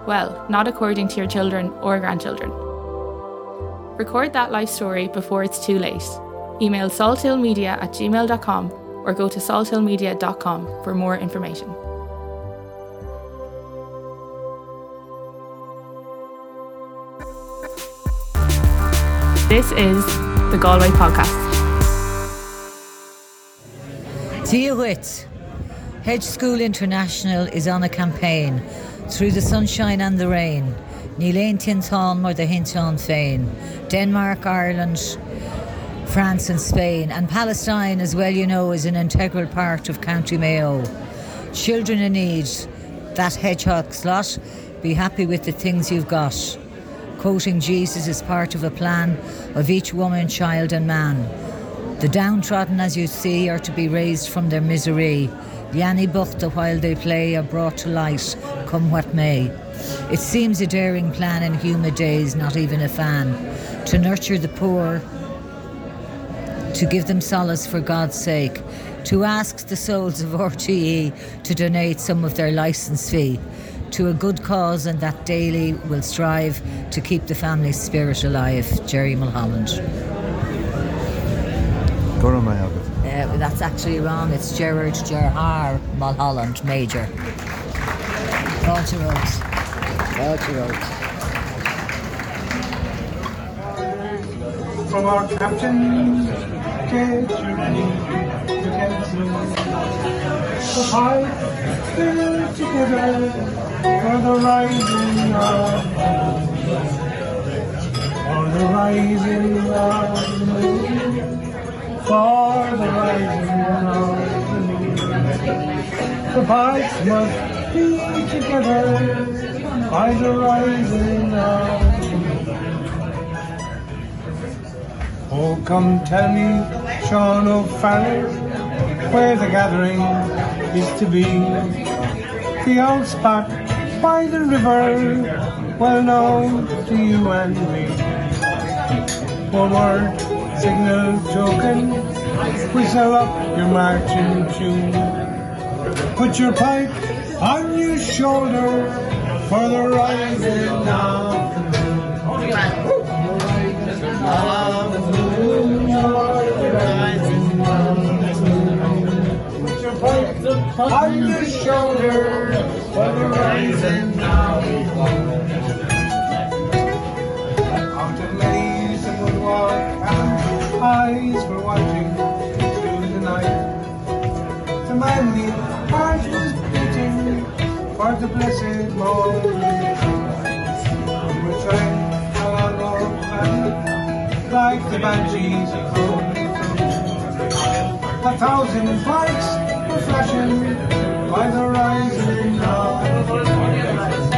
Well, not according to your children or grandchildren. Record that life story before it's too late. Email salthillmedia at gmail.com or go to salthillmedia.com for more information. This is the Galway Podcast. Tíohuit. Hedge School International is on a campaign through the sunshine and the rain. Ní léon or the hintáin féin. Denmark, Ireland, France and Spain, and Palestine as well, you know, is an integral part of County Mayo. Children in need, that hedgehog slot, be happy with the things you've got. Quoting Jesus as part of a plan of each woman, child, and man. The downtrodden, as you see, are to be raised from their misery. Yanni Buchta, while they play, are brought to light, come what may. It seems a daring plan in humid days, not even a fan. To nurture the poor, to give them solace for God's sake, to ask the souls of RTE to donate some of their licence fee to a good cause and that daily will strive to keep the family spirit alive. Gerry Mulholland. Go on, my. Uh, that's actually wrong. It's Gerard Gerhar Mulholland, Majar. Culture Roads. Culture Roads. From our captain, get you ready to get the fight still together for the rising of for the rising of for the rising of the fight must be together by the rising of the moon. Oh, come tell me, Sean O'Farrell, where the gathering is to be. The old spot by the river, well known to you and me. forward, signal token, whistle up your marching tune. Put your pipe on your shoulder for the rising of the moon. On your shoulder for the rising of Mountain ladies and would walk and eyes were watching through the night. The manly heart was beating for the blessed moment. We were trying along and like the banshees of holy A thousand sparks were flashing by the rising of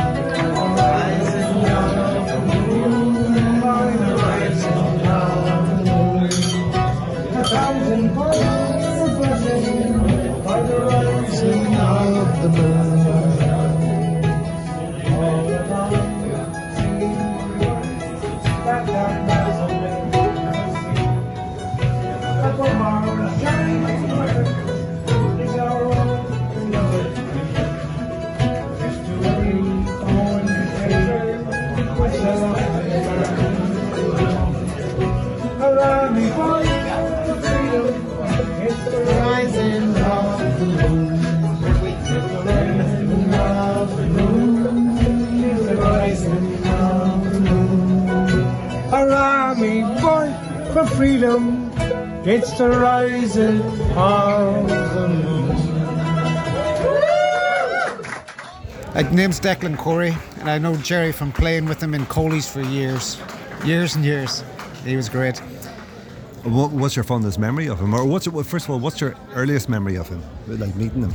for freedom. It's the rising of the moon. My name's Declan Corey, and I know Gerry from playing with him in Coley's for years. Years and years. He was great. What, what's your fondest memory of him? Or what's your, well, first of all, what's your earliest memory of him? Like meeting him?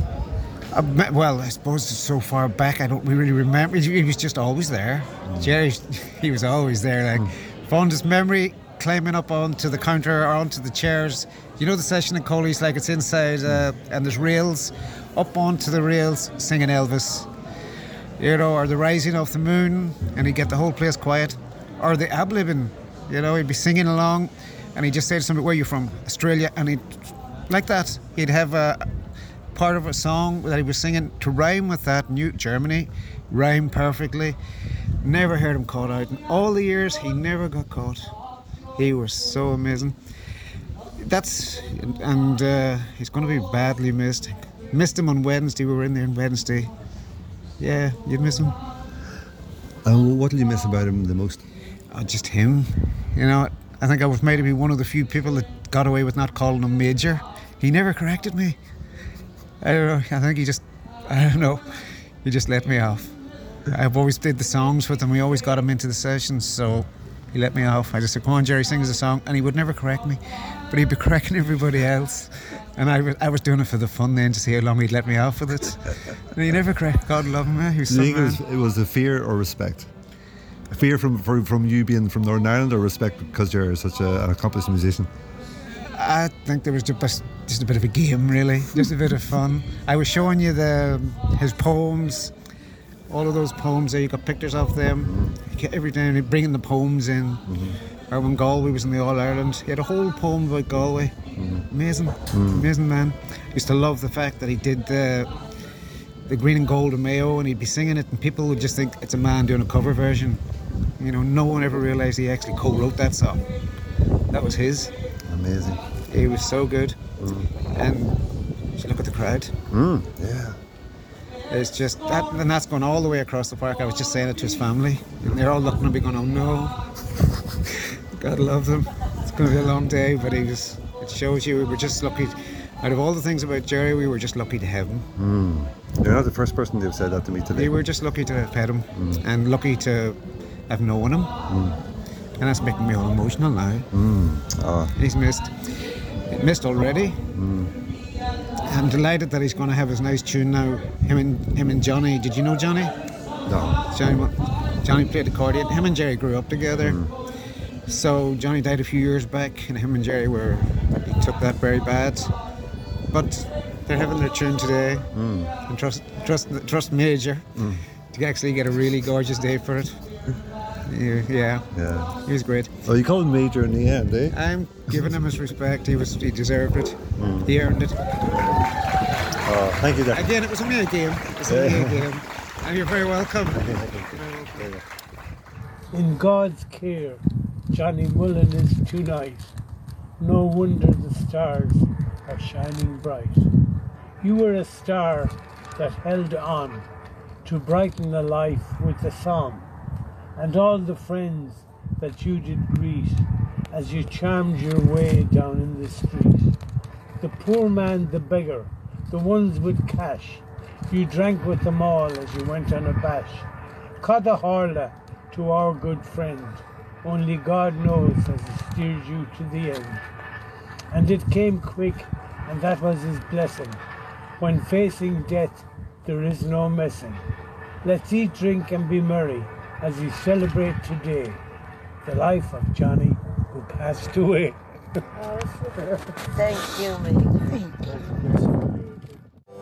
Uh, well, I suppose so far back, I don't really remember. He he was just always there. Gerry, he was always there. Like, fondest memory, climbing up onto the counter or onto the chairs. You know the session in Coley's, like it's inside, uh, and there's rails. Up onto the rails, singing Elvis. You know, or the rising of the moon, and he'd get the whole place quiet. Or the ab libbing, you know, he'd be singing along, and he'd just say to somebody, "Where are you from? Australia?" And he'd, like that, he'd have a part of a song that he was singing to rhyme with that new Germany, rhyme perfectly. Never heard him caught out. In all the years, he never got caught. He was so amazing. That's and uh, he's going to be badly missed. Missed him on Wednesday. We were in there on Wednesday. Yeah, you'd miss him. And what did you miss about him the most? Oh, just him. You know, I think I was maybe one of the few people that got away with not calling him Majar. He never corrected me. I don't know. I think he just, I don't know. He just let me off. I've always did the songs with him. We always got him into the sessions, so he let me off. I just said, "Come on, Gerry, sing us a song," and he would never correct me, but he'd be correcting everybody else. And I was, I was doing it for the fun then to see how long he'd let me off with it. And he never corrected. God love him. eh? He was Do some you think it was, it was a fear or respect? A fear from, from from you being from Northern Ireland, or respect because you're such a, an accomplished musician? I think there was just, just a bit of a game, really, just a bit of fun. I was showing you the his poems, all of those poems there. You got pictures of them. Every time he'd bringing the poems in. Mm-hmm. Or when Galway was in the All Ireland, he had a whole poem about Galway. Mm-hmm. Amazing, mm. amazing man. Used to love the fact that he did the the green and gold of Mayo, and he'd be singing it, and people would just think it's a man doing a cover version. You know, no one ever realised he actually co-wrote that song. That was his. Amazing. He was so good. Mm. And you look at the crowd. Mm, yeah. It's just that, and that's going all the way across the park. I was just saying it to his family, and they're all looking at me, going, "Oh no, God love them. It's going to be a long day." But he was. It shows you we were just lucky. Out of all the things about Jerry, we were just lucky to have him. Mm. You're not the first person to have said that to me today. We were just lucky to have had him, and lucky to have known him. And that's making me all emotional now. Mm. Ah. He's missed. Missed already. I'm delighted that he's going to have his nice tune now. Him and him and Johnny. Did you know Johnny? No. Johnny, Johnny played accordion. Him and Gerry grew up together. So Johnny died a few years back, and him and Gerry were he took that very bad. But they're having their tune today, and trust trust trust Majar to actually get a really gorgeous day for it. Yeah, yeah. Yeah. He was great. Oh, you called him Majar in the end, eh? I'm giving him his respect. He was he deserved it. Mm. He earned it. Oh, thank you, Dad. Again, it was only a game. It was only a Yeah. game. And you're very welcome. In God's care, Johnny Mullen is tonight. No wonder the stars are shining bright. You were a star that held on to brighten the life with a song, and all the friends that you did greet as you charmed your way down in the street. The poor man, the beggar, the ones with cash, you drank with them all as you went on a bash. Cada Harla to our good friend, only God knows as he steered you to the end. And it came quick, and that was his blessing. When facing death, there is no messing. Let's eat, drink, and be merry as we celebrate today the life of Johnny who passed away. Oh, thank you, mate.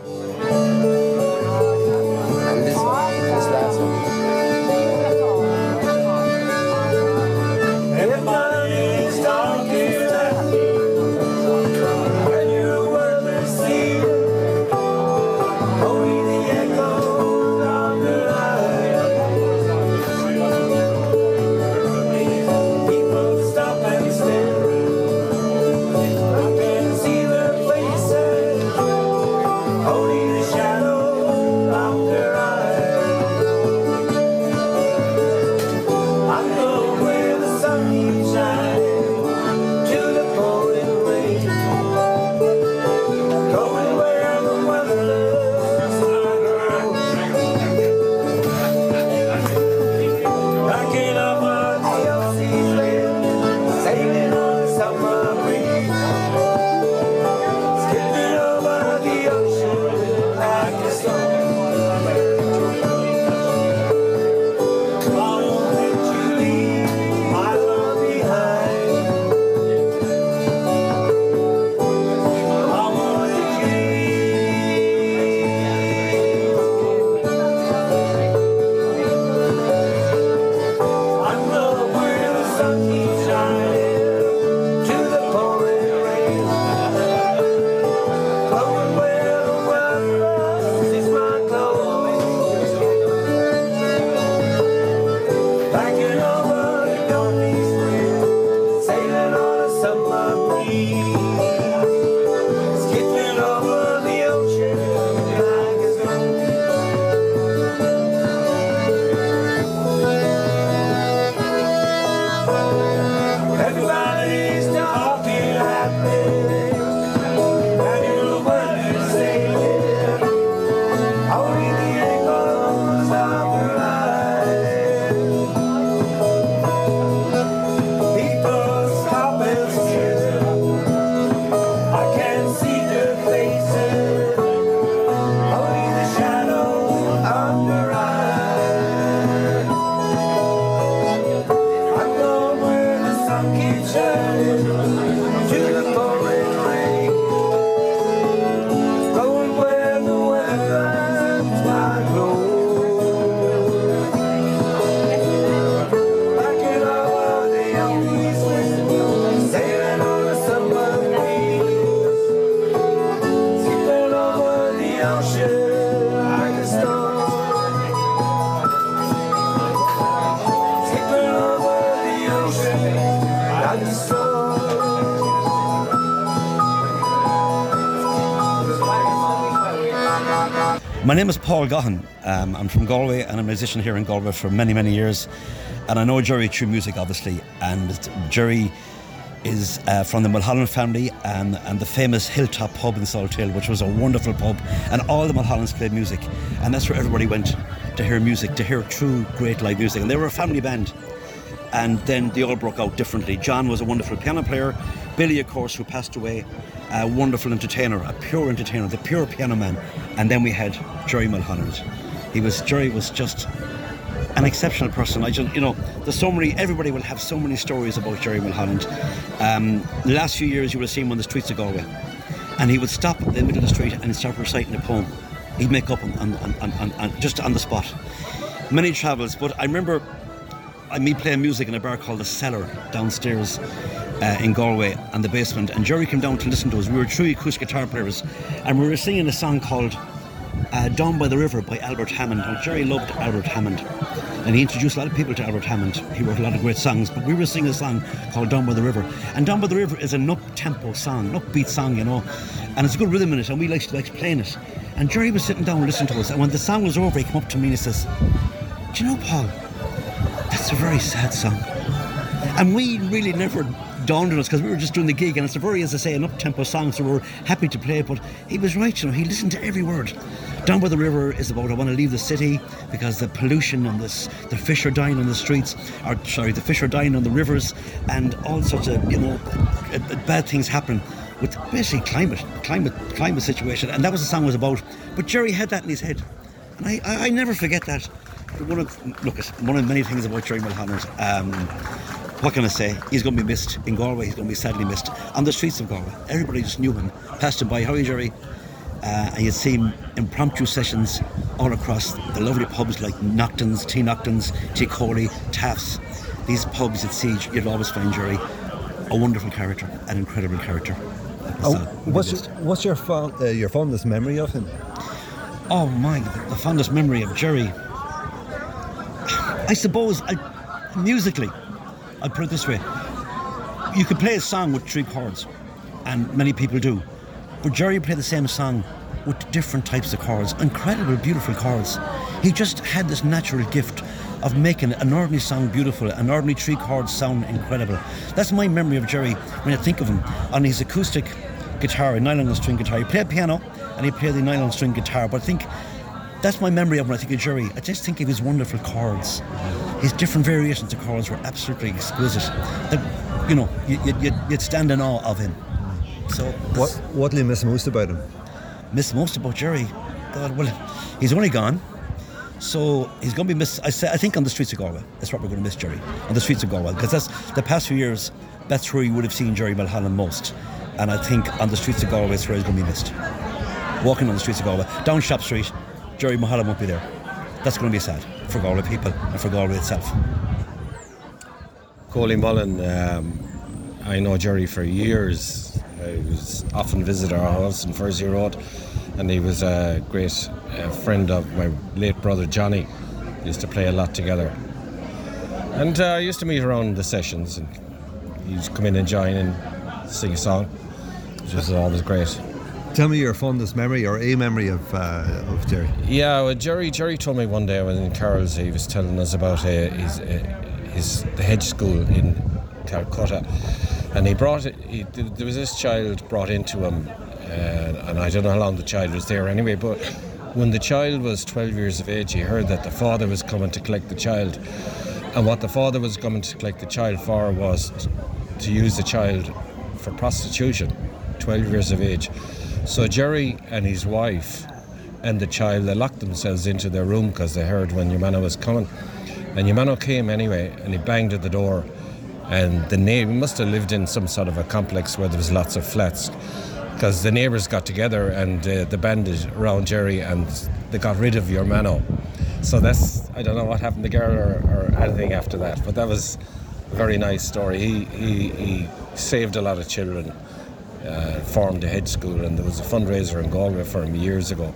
Música name is Paul Gahan. Um, I'm from Galway and I'm a musician here in Galway for many, many years. And I know Gerry through music, obviously. And Gerry is uh, from the Mulholland family and, and the famous Hilltop pub in Salthill, which was a wonderful pub. And all the Mulhollands played music. And that's where everybody went to hear music, to hear true great live music. And they were a family band. And then they all broke out differently. John was a wonderful piano player. Billy, of course, who passed away, a wonderful entertainer, a pure entertainer, the pure piano man. And then we had Gerry Mulholland. He was Gerry was just an exceptional person. I just, you know, there's so many. Everybody will have so many stories about Gerry Mulholland. Um, the last few years, you would have seen him on the streets of Galway, and he would stop in the middle of the street and start reciting a poem. He'd make up on, on, on, on, just on the spot. Many travels, but I remember I me playing music in a bar called the Cellar downstairs uh, in Galway and the basement, and Gerry came down to listen to us. We were three acoustic guitar players, and we were singing a song called uh, Down by the River by Albert Hammond. Now, Gerry loved Albert Hammond, and he introduced a lot of people to Albert Hammond. He wrote a lot of great songs, but we were singing a song called Down by the River. And Down by the River is an up-tempo song, an upbeat song, you know, and it's a good rhythm in it, and we liked, liked playing it. And Gerry was sitting down listening to us, and when the song was over, he came up to me and he says, Do you know, Paul, that's a very sad song. And we really never dawned on us because we were just doing the gig, and it's a very, as I say, an up-tempo song, so we we're happy to play it. But he was right, you know. He listened to every word. Down by the river is about I want to leave the city because the pollution and this, the fish are dying on the streets, or sorry, the fish are dying on the rivers, and all sorts of you know uh, uh, bad things happen with basically climate, climate, climate situation, and that was the song was about. But Gerry had that in his head, and I, I, I never forget that. One of look, one of many things about Gerry Mulholland. Um, what can I say? He's going to be missed in Galway. He's going to be sadly missed on the streets of Galway. Everybody just knew him, passed him by. How are you, Gerry? Uh, and you'd see him impromptu sessions all across the lovely pubs like Neachtain's, T Neachtain's, T Coley, Taft's. These pubs you'd see, you'd always find Gerry a wonderful character, an incredible character. Oh, what's your, what's your fond, uh, your fondest memory of him? Oh my, the fondest memory of Gerry. I suppose, I, musically, I'd put it this way. You could play a song with three chords, and many people do. But Gerry played the same song with different types of chords, incredible, beautiful chords. He just had this natural gift of making an ordinary song beautiful, an ordinary three chords sound incredible. That's my memory of Gerry when I think of him on his acoustic guitar, a nylon string guitar. He played piano and he played the nylon string guitar, but I think that's my memory of when I think of Gerry. I just think of his wonderful chords. His different variations of chords were absolutely exquisite. That, you know, you, you, you'd, you'd stand in awe of him. So, What what do you miss most about him? miss most about Gerry. God, well, he's only gone. So he's going to be missed. I, say, I think on the streets of Galway. That's what we're going to miss Gerry on the streets of Galway because that's the past few years. That's where you would have seen Gerry Mulholland most, and I think on the streets of Galway is where he's going to be missed. Walking on the streets of Galway, down Shop Street, Gerry Mulholland won't be there. That's going to be sad for Galway people and for Galway itself. Coley Mullen, um, I know Gerry for years. I was often visit our house in Fursey Road, and he was a great uh, friend of my late brother Johnny. We Used to play a lot together, and uh, I used to meet around the sessions, and he'd come in and join and sing a song, which was always great. Tell me your fondest memory or a memory of uh, of Gerry. Yeah, well, Gerry. Gerry told me one day when in Carroll's. He was telling us about uh, his uh, his the hedge school in Calcutta, and he brought it. He, there was this child brought into him, uh, and I don't know how long the child was there anyway. But when the child was 12 years of age, he heard that the father was coming to collect the child, and what the father was coming to collect the child for was to use the child for prostitution. 12 years of age. So Gerry and his wife and the child, they locked themselves into their room because they heard when Yumano was coming. And Yumano came anyway, and he banged at the door. And the neighbor must have lived in some sort of a complex where there was lots of flats, because the neighbors got together and uh, banded around Gerry and they got rid of Yumano. So that's I don't know what happened to the girl or, or anything after that, but that was a very nice story. He he, he saved a lot of children uh, formed a hedge school, and there was a fundraiser in Galway for him years ago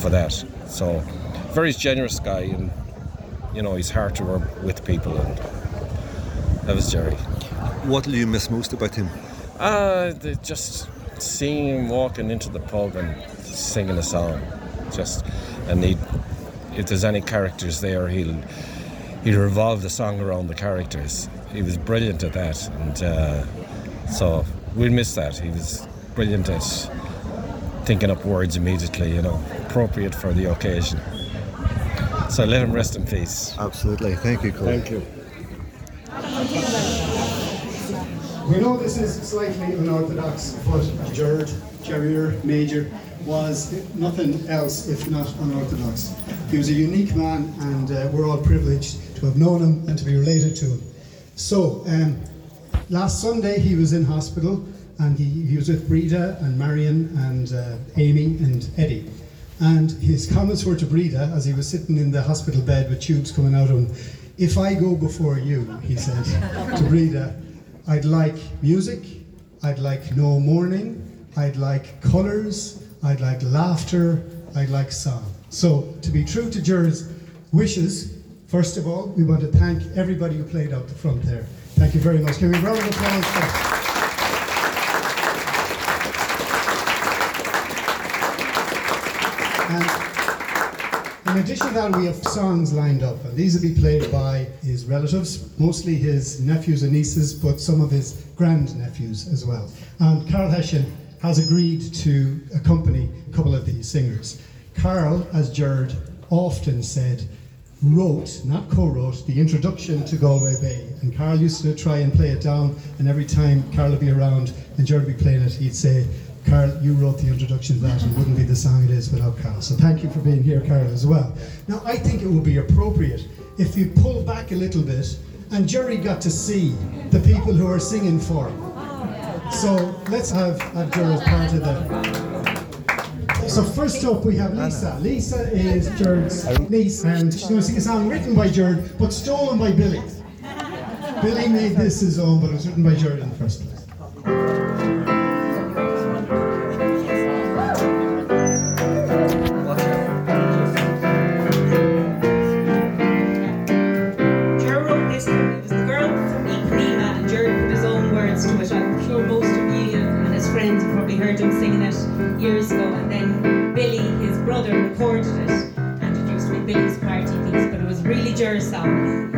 for that. So, very generous guy, and you know, he's hard to work with people, and that was Gerry. What do you miss most about him? Uh, the, just seeing him walking into the pub and singing a song, just and he, if there's any characters there, he'll he'll revolve the song around the characters. He was brilliant at that, and uh, so we'll miss that. He was brilliant at thinking up words immediately, you know, appropriate for the occasion. So let him rest in peace. Absolutely. Thank you, Cole. Thank you. We know this is slightly unorthodox, but George Jarír Majar was nothing else if not unorthodox. He was a unique man, and uh, we're all privileged to have known him and to be related to him. So, um, last Sunday he was in hospital, and he, he was with Breda and Marion and uh, Amy and Eddie. And his comments were to Breda as he was sitting in the hospital bed with tubes coming out of him if I go before you, he said to Breda, I'd like music, I'd like no mourning, I'd like colours, I'd like laughter, I'd like song. So, to be true to Ger's wishes, first of all, we want to thank everybody who played out the front there. Thank you very much. We have a round of applause for In addition to that, we have songs lined up, and these will be played by his relatives, mostly his nephews and nieces, but some of his grandnephews as well. And Carl Hessian has agreed to accompany a couple of these singers. Carl, as Jared often said, wrote, not co-wrote, the introduction to Galway Bay. And Carl used to try and play it down, and every time Carl would be around and Gerry would be playing it, he'd say, Carl, you wrote the introduction to that and wouldn't be the song it is without Carl. So thank you for being here, Carl, as well. Now, I think it would be appropriate if you pull back a little bit and Gerry got to see the people who are singing for him. So let's have, have Gerry as part of that. So first up we have Lisa. Lisa is Gerard's niece and she's going to sing a song written by Gerard but stolen by Billy. Billy made this his own but it was written by Gerard in the first place. Really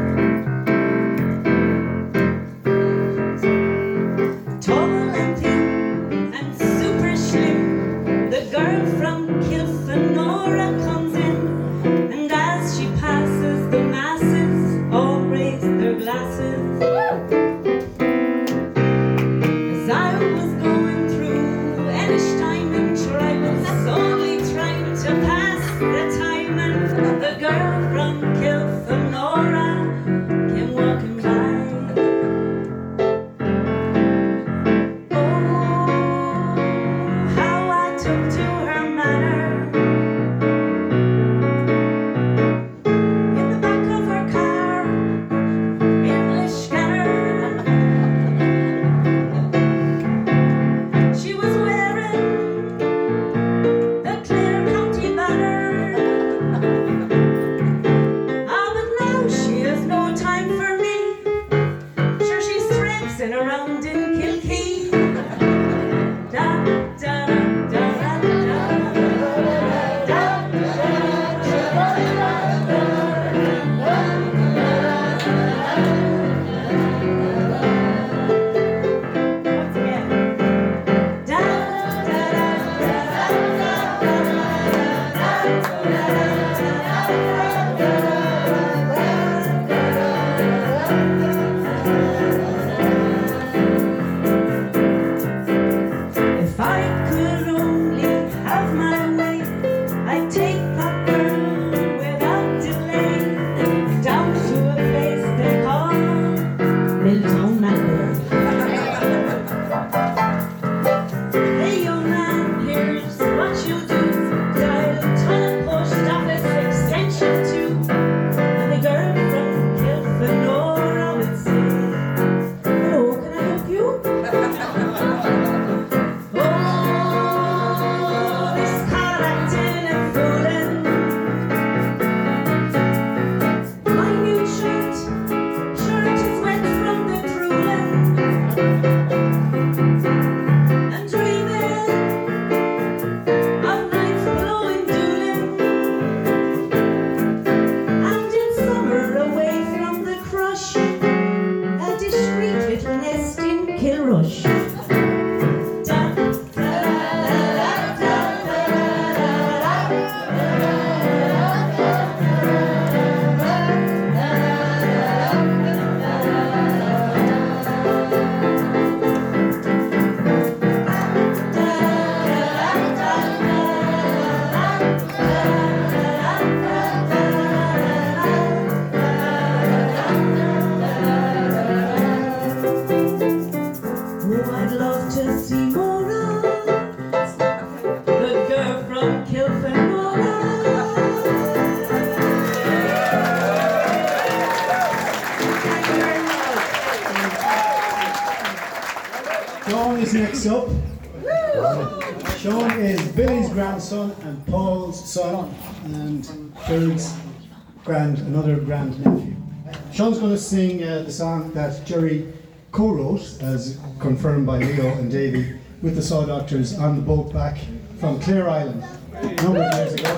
song that Gerry co-wrote, as confirmed by Leo and Davey, with the Saw Doctors on the boat back from Clare Island a number of years ago.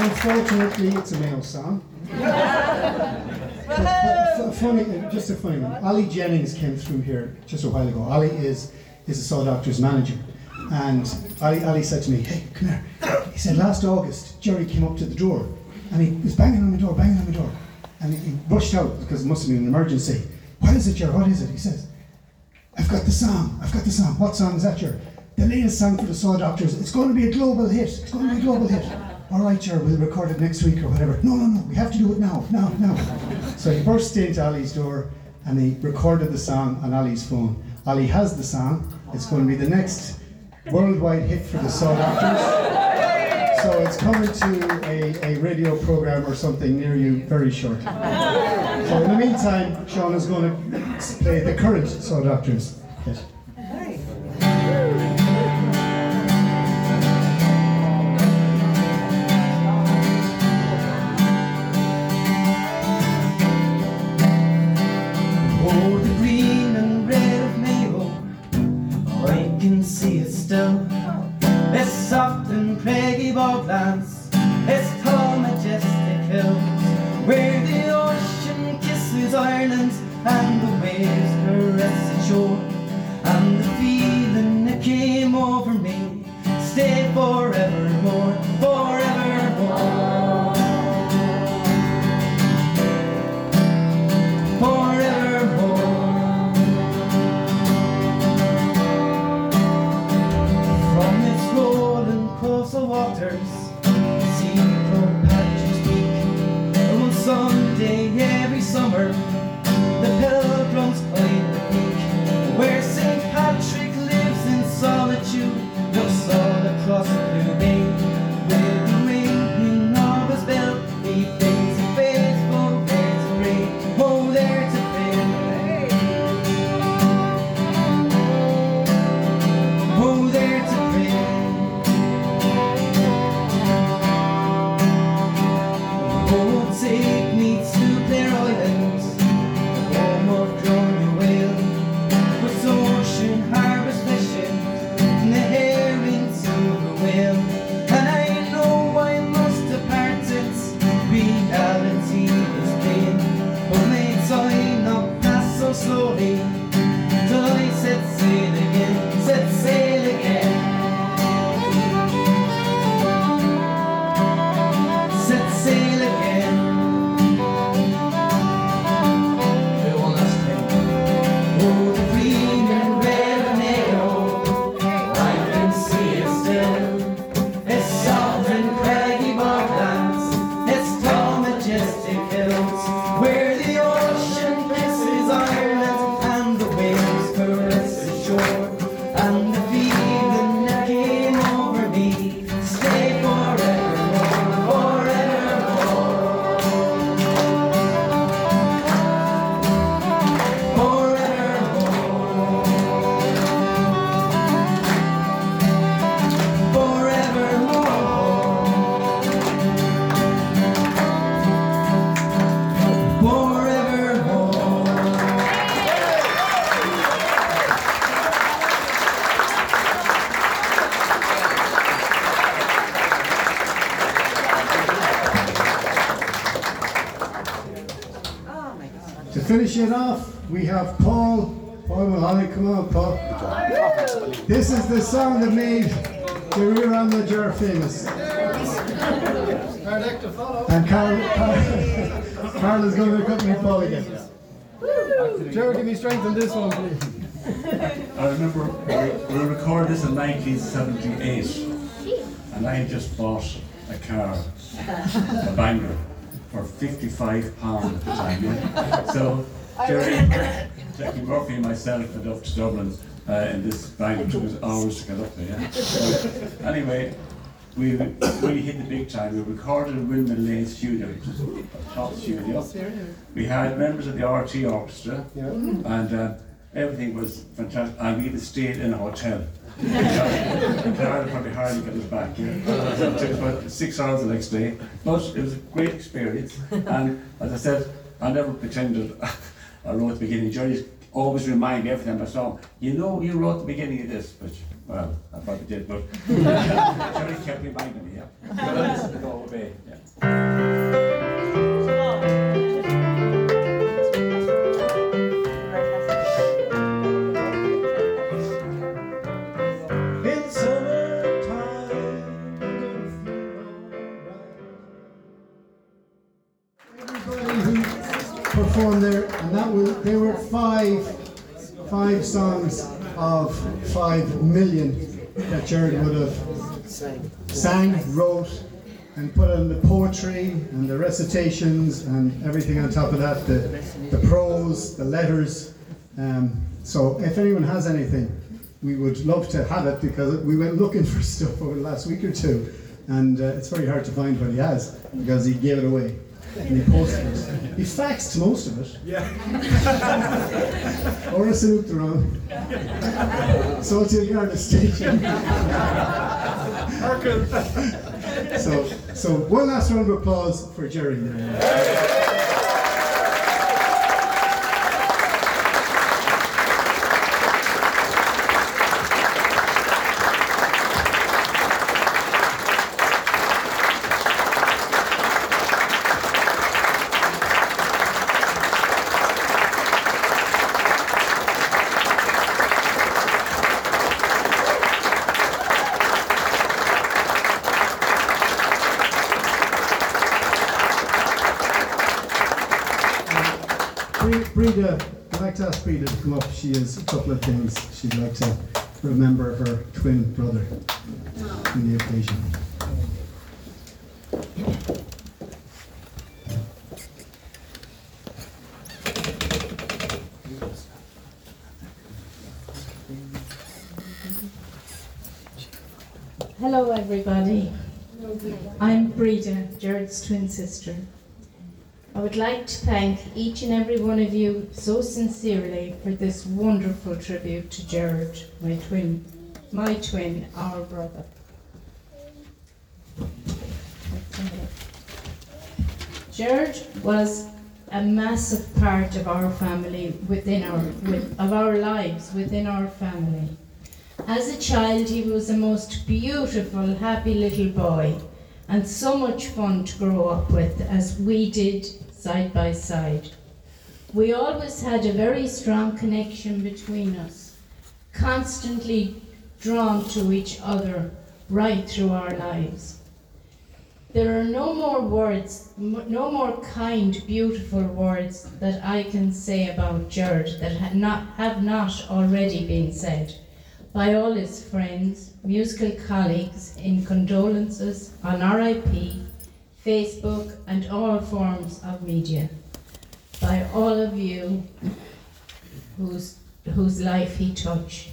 Unfortunately, it's a male song. Funny, just a funny one. Ollie Jennings came through here just a while ago. Ollie is is the Saw Doctor's manager, and Ollie, Ollie said to me, "Hey, come here." He said last August, Gerry came up to the door, and he was banging on the door, banging on the door, and he, he rushed out because it must have been an emergency. What is it, Gerry? What is it? He says, "I've got the song. I've got the song. What song is that, Gerry?" The latest song for the Saw Doctors. It's going to be a global hit. It's going to be a global hit. All right, Gerry, we'll record it next week or whatever. No, no, no. We have to do it now, now, now. So he burst into Ollie's door and he recorded the song on Ollie's phone. Ollie has the song. It's going to be the next worldwide hit for the Saw Doctors. So it's coming to a, a radio program or something near you very shortly. So in the meantime, Sean is going to play the current Saw Doctors hit. For 55 pounds at the time. Yeah? So Gerry, Jackie Murphy, and myself went up to Dublin uh, in this Bangor. It took us hours to get up there. Yeah? So, anyway, we really hit the big time. We recorded in Windmill Lane Studio, which is a top studio. We had members of the RTÉ Orchestra, and uh, everything was fantastic. And we even stayed in a hotel. Carol probably hardly got us back. Yeah. It took about six hours the next day, but it was a great experience. And as I said, I never pretended I wrote the beginning. Johnny always remind me every time I saw him, you know, you wrote the beginning of this, which, well, I probably did, but Johnny kept reminding me, yeah. Go away, yeah. Performed there, and that was there were five five songs of five million that Gerard would have sang, wrote, and put on the poetry and the recitations and everything on top of that, the, the prose, the letters. Um, so if anyone has anything, we would love to have it because we went looking for stuff over the last week or two, and uh, it's very hard to find what he has because he gave it away. And he posted it. He faxed most of it. Yeah. or a salute wrong. So to the Garda station. so, so one last round of applause for Gerry. there. Bre- Breda, I'd like to ask Breda to come up. She has a couple of things she'd like to remember her twin brother in the occasion. Hello, everybody. I'm Breda, Gerard's twin sister. I would like to thank each and every one of you so sincerely for this wonderful tribute to Gerard, my twin, my twin, our brother. Gerard was a massive part of our family within our with, of our lives within our family. As a child, he was a most beautiful, happy little boy, and so much fun to grow up with, as we did side by side. We always had a very strong connection between us, constantly drawn to each other right through our lives. There are no more words, no more kind, beautiful words that I can say about Gerard that ha- not, have not already been said by all his friends, musical colleagues in condolences on RIP, Facebook, and all forms of media. By all of you whose, whose life he touched.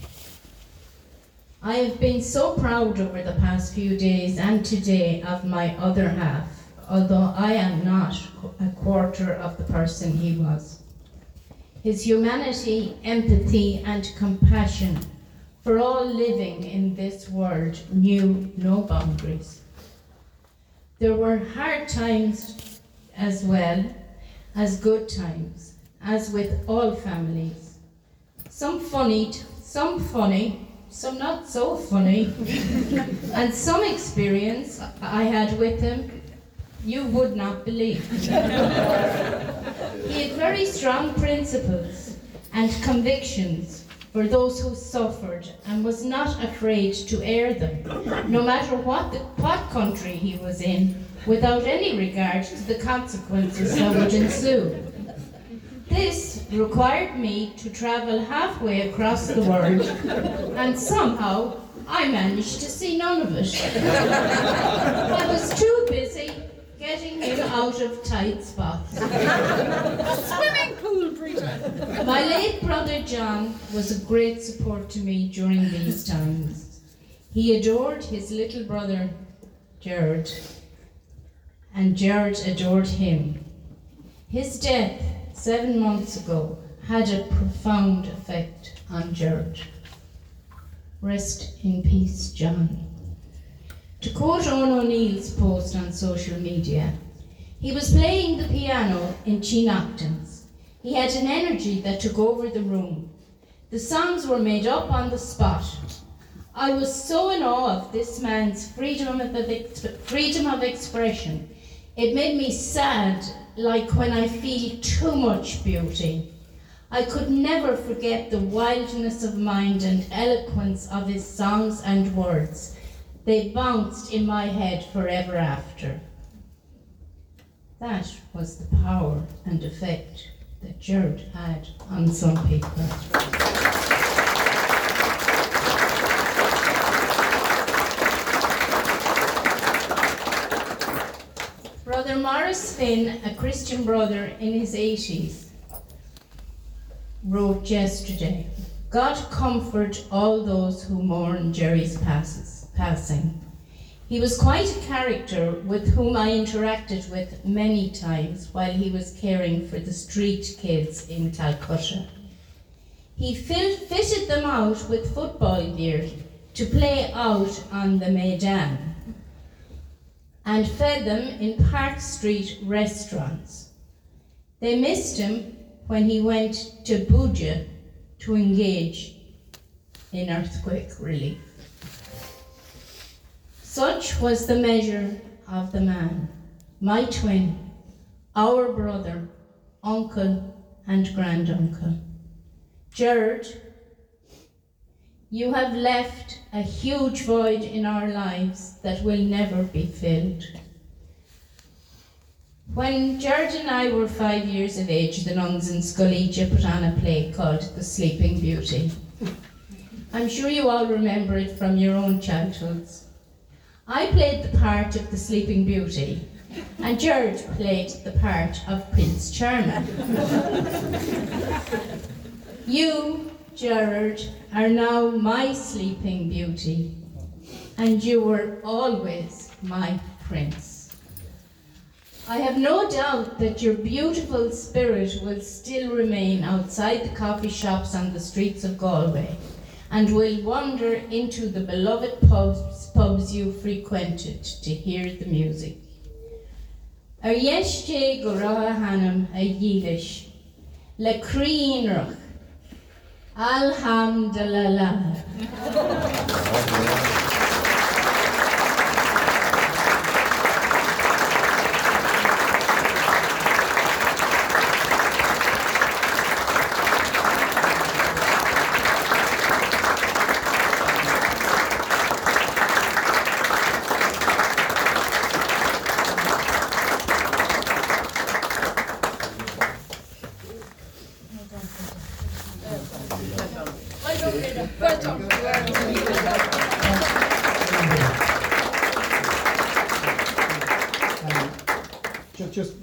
I have been so proud over the past few days and today of my other half, although I am not a quarter of the person he was. His humanity, empathy, and compassion for all living in this world knew no boundaries. There were hard times as well as good times, as with all families. Some funny, some funny, some not so funny, and some experience I had with him you would not believe. he had very strong principles and convictions for those who suffered and was not afraid to air them, no matter what, the, what country he was in, without any regard to the consequences that would ensue. This required me to travel halfway across the world, and somehow I managed to see none of it. I was too busy getting him out of tight spots. Swimming pool, Brita. My late brother John was a great support to me during these times. He adored his little brother Gerard, and Gerard adored him. His death seven months ago had a profound effect on Gerard. Rest in peace, John. To quote Owen O'Neill's post on social media, he was playing the piano in Chinoctons. He had an energy that took over the room. The songs were made up on the spot. I was so in awe of this man's freedom of, freedom of expression. It made me sad, like when I feel too much beauty. I could never forget the wildness of mind and eloquence of his songs and words. They bounced in my head forever after. That was the power and effect that Gerard had on some people. Brother Morris Finn, a Christian brother in his 80s, wrote yesterday God comfort all those who mourn Gerry's passes, passing. He was quite a character with whom I interacted with many times while he was caring for the street kids in Calcutta. He fitted them out with football gear to play out on the Maidan and fed them in Park Street restaurants. They missed him when he went to Bhuj to engage in earthquake relief. Such was the measure of the man, my twin, our brother, uncle, and granduncle. Gerard, you have left a huge void in our lives that will never be filled. When Gerard and I were five years of age, the nuns in Scolegia put on a play called The Sleeping Beauty. I'm sure you all remember it from your own childhoods. I played the part of the Sleeping Beauty, and Jared played the part of Prince Charming. you, Gerard, are now my Sleeping Beauty, and you were always my prince. I have no doubt that your beautiful spirit will still remain outside the coffee shops on the streets of Galway and will wander into the beloved pubs, pubs you frequented to hear the music. Ar yeiste go hanam a dhílis, le alhamdulillah. Just, just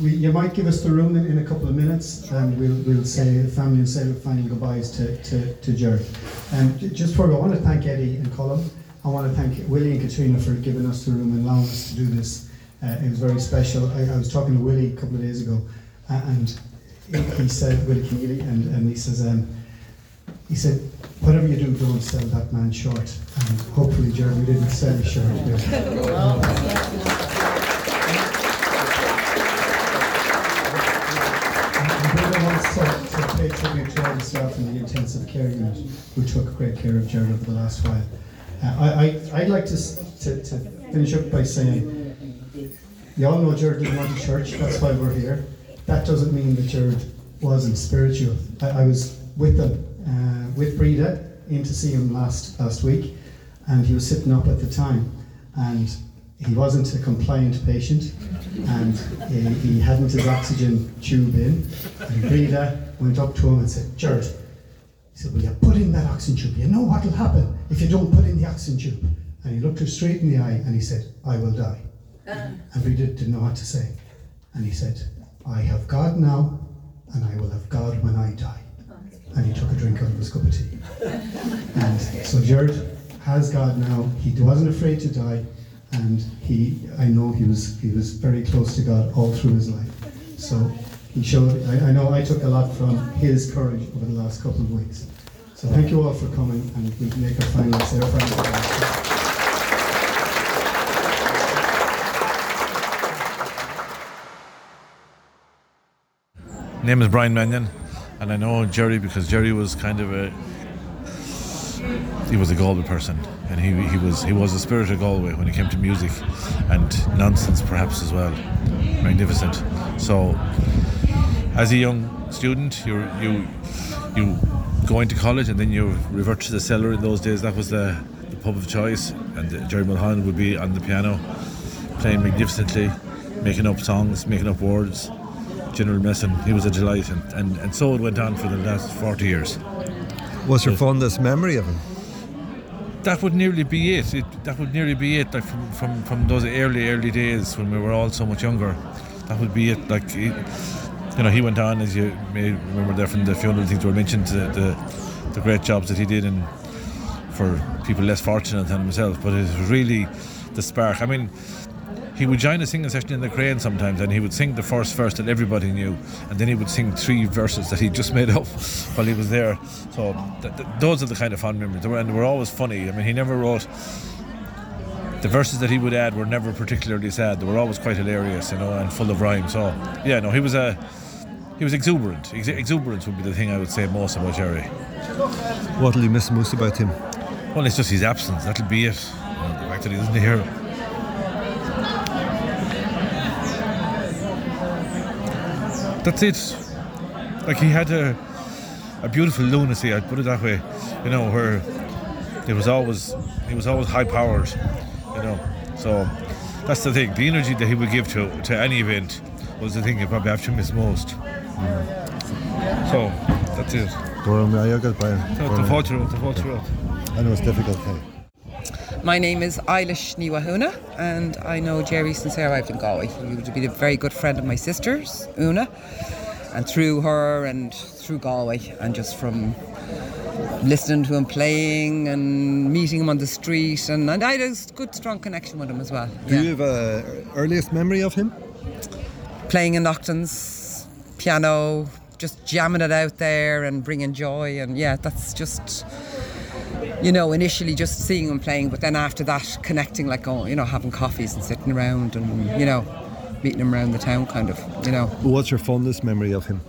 we, you might give us the room in, in a couple of minutes, and we'll, we'll say the family and say final goodbyes to, to, to Gerard. And just before I want to thank Eddie and Colin. I want to thank Willie and Katrina for giving us the room and allowing us to do this. Uh, it was very special. I, I was talking to Willie a couple of days ago, and he, he said, Willie Keneally, and, and he says, um, he said, whatever you do, don't sell that man short. And hopefully, we didn't sell you short. To, to pay tribute to all the staff in the intensive care unit who took great care of Gerard over the last while. Uh, I, I, I'd like to, to, to finish up by saying, you all know Gerard didn't want a church, that's why we're here. That doesn't mean that Gerard wasn't spiritual. I, I was with them, uh, with Breda, in to see him last, last week, and he was sitting up at the time. And he wasn't a compliant patient, and he, he hadn't his oxygen tube in. And Breda went up to him and said, Gerard, he said, Will you put in that oxygen tube? You know what will happen if you don't put in the oxygen tube. And he looked her straight in the eye and he said, I will die. Uh. And Breda didn't know what to say. And he said, I have God now, and I will have God when I die. And he took a drink out of his cup of tea. And so Gerard has God now. He wasn't afraid to die, and he, I know he was he was very close to God all through his life. So he showed. I, I know I took a lot from his courage over the last couple of weeks. So thank you all for coming, and we make our final our name is Brian Mannion, and I know Gerry because Gerry was kind of a he was a Galway person, and he, he was he was a spirit of Galway when it came to music and nonsense perhaps as well. Magnificent. So, as a young student, you you you go into college and then you revert to the cellar. In those days, that was the, the pub of choice, and Gerry Mulholland would be on the piano, playing magnificently, making up songs, making up words. General Messon, he was a delight, and, and, and so it went on for the last 40 years. What's your fondest memory of him? That would nearly be it. it that would nearly be it. Like from, from, from those early early days when we were all so much younger, that would be it. Like he, you know, he went on as you may remember there from the funeral things were mentioned the, the the great jobs that he did and for people less fortunate than himself. But it was really the spark. I mean, he would join a singing session in the crane sometimes and he would sing the first verse that everybody knew and then he would sing three verses that he just made up while he was there. So th- th- those are the kind of fond memories. They were, and they were always funny. I mean he never wrote the verses that he would add were never particularly sad. They were always quite hilarious you know and full of rhyme. So yeah no he was a he was exuberant. Ex- exuberance would be the thing I would say most about Gerry. What'll you miss most about him? well it's just his absence. That'll be it. You know, the fact that he isn't here Er that's it. Like he had a a beautiful lunacy, I'd put it that way. You know, where it was always he was always high powered, you know. So that's the thing. The energy that he would give to to any event was the thing you probably have to miss most. Mm. So that's it. Dora may I get by? The photo, the photo. I know it's difficult. Hey. My name is Eilish Niwahuna, and I know Gerry since I arrived in Galway. He would be a very good friend of my sister's, Una, and through her and through Galway, and just from listening to him playing and meeting him on the street, and, and I had a good, strong connection with him as well. Do you have a earliest memory of him? Playing in Neachtain's, piano, just jamming it out there and bringing joy, and yeah, that's just you know, initially just seeing him playing, but then after that, connecting, like, oh, you know, having coffees and sitting around and, you know, meeting him around the town, kind of, you know. What's your fondest memory of him?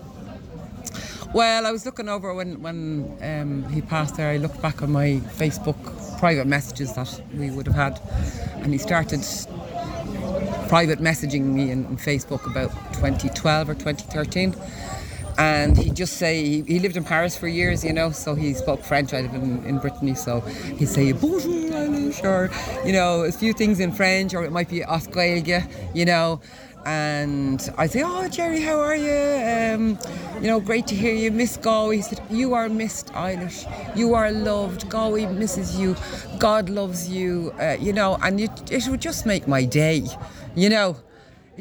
Well, I was looking over when, when um, he passed there, I looked back on my Facebook private messages that we would have had, and he started private messaging me in, in Facebook about 2012 or 2013 and he'd just say he, he, lived in Paris for years, you know, so he spoke French. I live in, in Brittany, so he'd say bonjour, Eilish, or you know, a few things in French, or it might be Osquelga, you know. And I say, oh Gerry, how are you? Um, you know, great to hear you. Miss Galway. He said, you are missed, Eilish. You are loved. Galway misses you. God loves you. Uh, you know, and it, it would just make my day, you know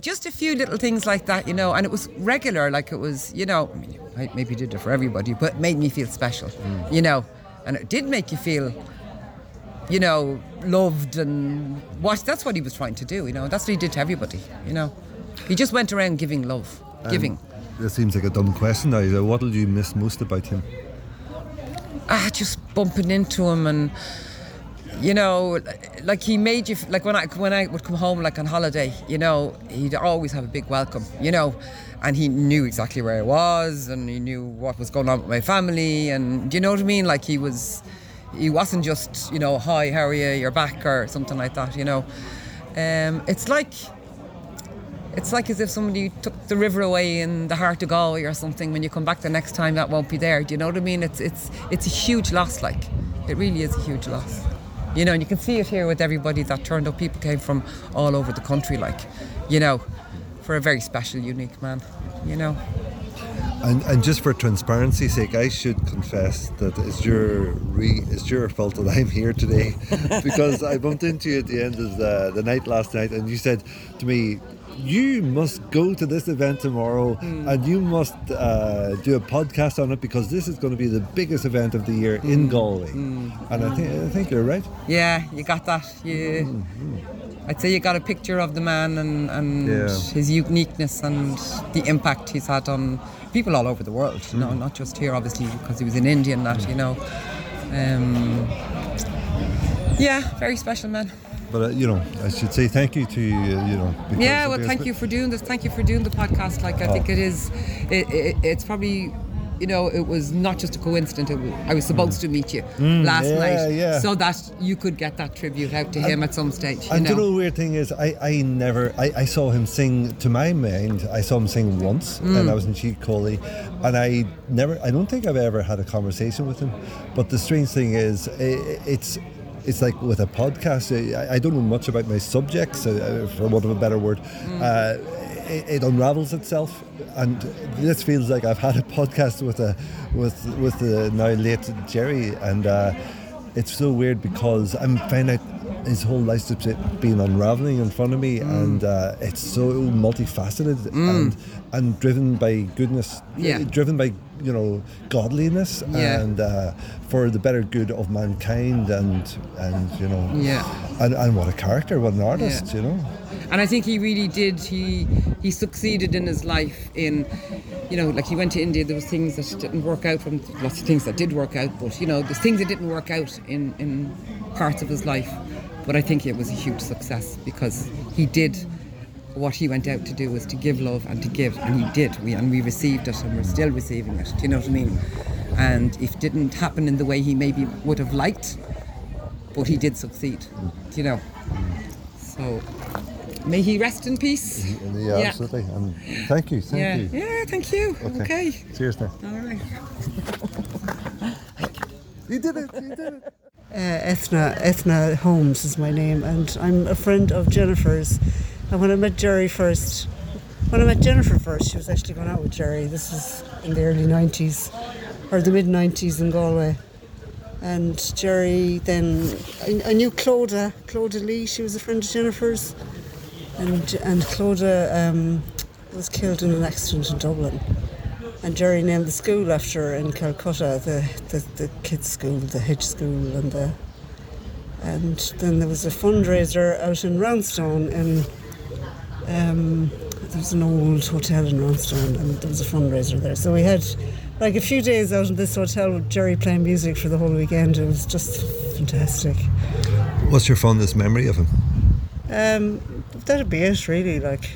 just a few little things like that, you know, and it was regular, like it was, you know, I mean, I maybe did it for everybody, but it made me feel special, mm. you know, and it did make you feel, you know, loved and what that's what he was trying to do, you know, that's what he did to everybody, you know. He just went around giving love, um, giving. That seems like a dumb question now. What did you miss most about him? Ah, just bumping into him and you know, like he made you like when I when I would come home like on holiday, you know, he'd always have a big welcome, you know, and he knew exactly where I was and he knew what was going on with my family and do you know what I mean? Like he was, he wasn't just you know, hi, how are you? You're back or something like that, you know. Um, it's like. It's like as if somebody took the river away in the heart of Galway or something. When you come back the next time, that won't be there. Do you know what I mean? It's it's it's a huge loss. Like, it really is a huge loss you know, and you can see it here with everybody that turned up. People came from all over the country, like, you know, for a very special, unique man, you know. And, and just for transparency's sake, I should confess that it's your re, it's your fault that I'm here today, because I bumped into you at the end of the, the night last night, and you said to me, you must go to this event tomorrow mm. and you must uh, do a podcast on it because this is going to be the biggest event of the year mm. in Galway. Mm. And I think I think you're right. Yeah, you got that. You I'd say you got a picture of the man and, and Yeah. his uniqueness and the impact he's had on people all over the world. You know, not just here, obviously, because he was in India and that. You know, um, yeah, very special man. But uh, you know, I should say thank you to you. You know. Yeah, well, thank you for doing this. Thank you for doing the podcast. Like, I Oh. think it is, it, it, it's probably, you know, it was not just a coincidence. It was, I was supposed to meet you Mm, last yeah, night, yeah. so that you could get that tribute out to him at some stage. You And know? you know the weird thing is, I, I never, I, I saw him sing, to my mind, I saw him sing once, Mm. and I was in Tigh Coilí, and I never, I don't think I've ever had a conversation with him. But the strange thing is, i it's, it's like with a podcast, I, I don't know much about my subjects, uh, for want of a better word. Uh, it, it unravels itself, and this feels like I've had a podcast with a, with with the now late Gerry, and uh, it's so weird because I'm finding out his whole life has been unraveling in front of me, and uh, it's so multifaceted and and driven by goodness, Yeah. driven by you know godliness Yeah. and uh, for the better good of mankind, and and you know, Yeah. and, and what a character, what an artist, Yeah. you know. And I think he really did. He he succeeded in his life in, you know, like he went to India. There was things that didn't work out from lots of things that did work out, but you know, there's things that didn't work out in in parts of his life. But I think it was a huge success because he did what he went out to do was to give love and to give, and he did. We and we received it, and we're still receiving it. Do you know what I mean? And if it didn't happen in the way he maybe would have liked, but he did succeed. Do you know? So may he rest in peace. Yeah, absolutely. And thank you, thank yeah. you. Yeah, thank you. Okay. Cheers now. All right. You did it. You did it. Uh, Ethna, Ethna Holmes is my name, and I'm a friend of Jennifer's. And when I met Gerry first, when I met Jennifer first, she was actually going out with Gerry. This was in the early 90s, or the mid 90s in Galway. And Gerry then, I, I knew Clodagh, Clodagh Lee, she was a friend of Jennifer's. And, and Clodagh um, was killed in an accident in Dublin. And Gerry named the school after her in Calcutta, the, the, the kids' school, the Hedge School, and the, and then there was a fundraiser out in Roundstone, and um, there was an old hotel in Roundstone, and there was a fundraiser there. So we had like a few days out in this hotel with Gerry playing music for the whole weekend. It was just fantastic. What's your fondest memory of him? Um, that'd be it, really. Like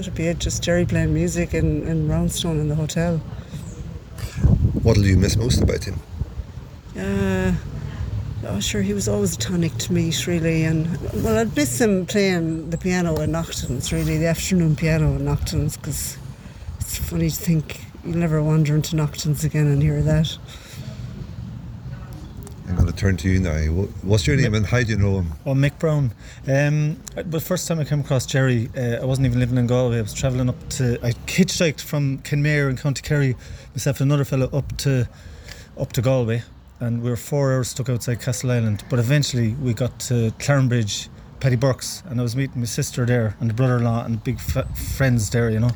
that'd be it. Just Gerry playing music in, in Roundstone in the hotel. What'll you miss most about him? Uh, oh, sure, he was always a tonic to meet, really. And well, I'd miss him playing the piano in Neachtain's, really, the afternoon piano in Neachtain's, because it's funny to think you'll never wander into Neachtain's again and hear that. I'm going to turn to you now. What's your name and how do you know him? Oh, Mick Brown. Um, the first time I came across Gerry, uh, I wasn't even living in Galway. I was travelling up to. I hitchhiked from Kenmare in County Kerry, myself and another fellow up to up to Galway, and we were four hours stuck outside Castleisland. But eventually we got to Clarenbridge, Paddy Burke's, and I was meeting my sister there and the brother-in-law and big f- friends there, you know.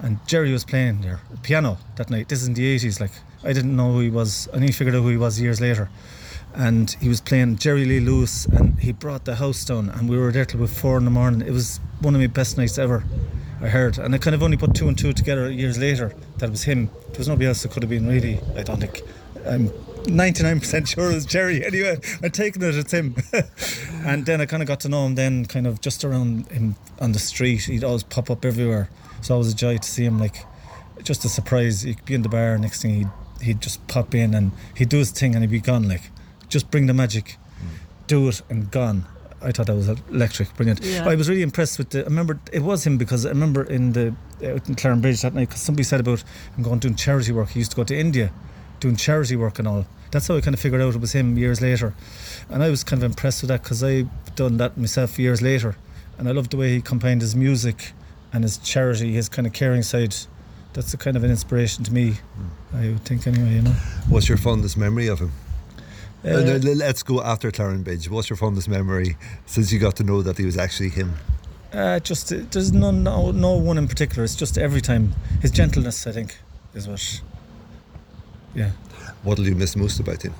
And Gerry was playing there piano that night. This is in the 80s. Like I didn't know who he was. I only figured out who he was years later and he was playing Jerry Lee Lewis and he brought the house down and we were there till about four in the morning. It was one of my best nights ever, I heard. And I kind of only put two and two together years later that it was him. There was nobody else that could have been really, I don't think. I'm 99% sure it was Gerry. Anyway, I'm taking it, it's him. and then I kind of got to know him then, kind of just around him on the street. He'd always pop up everywhere. So it was a joy to see him, like, just a surprise. He'd be in the bar, next thing he'd, he'd just pop in and he'd do his thing and he'd be gone, like, just bring the magic, do it and gone. I thought that was electric, brilliant. Yeah. I was really impressed with the. I remember it was him because I remember in the out in Clarenbridge that night because somebody said about him going doing charity work. He used to go to India, doing charity work and all. That's how I kind of figured out it was him years later, and I was kind of impressed with that because I've done that myself years later, and I loved the way he combined his music and his charity, his kind of caring side. That's a kind of an inspiration to me. I would think anyway, you know. What's your fondest memory of him? Uh, Uh, no, le- let's go after Clarenbridge. What's your fondest memory since you got to know that he was actually him? Uh, just uh, there's no, no no one in particular. It's just every time his gentleness. I think is what. Yeah. What'll you miss most about him?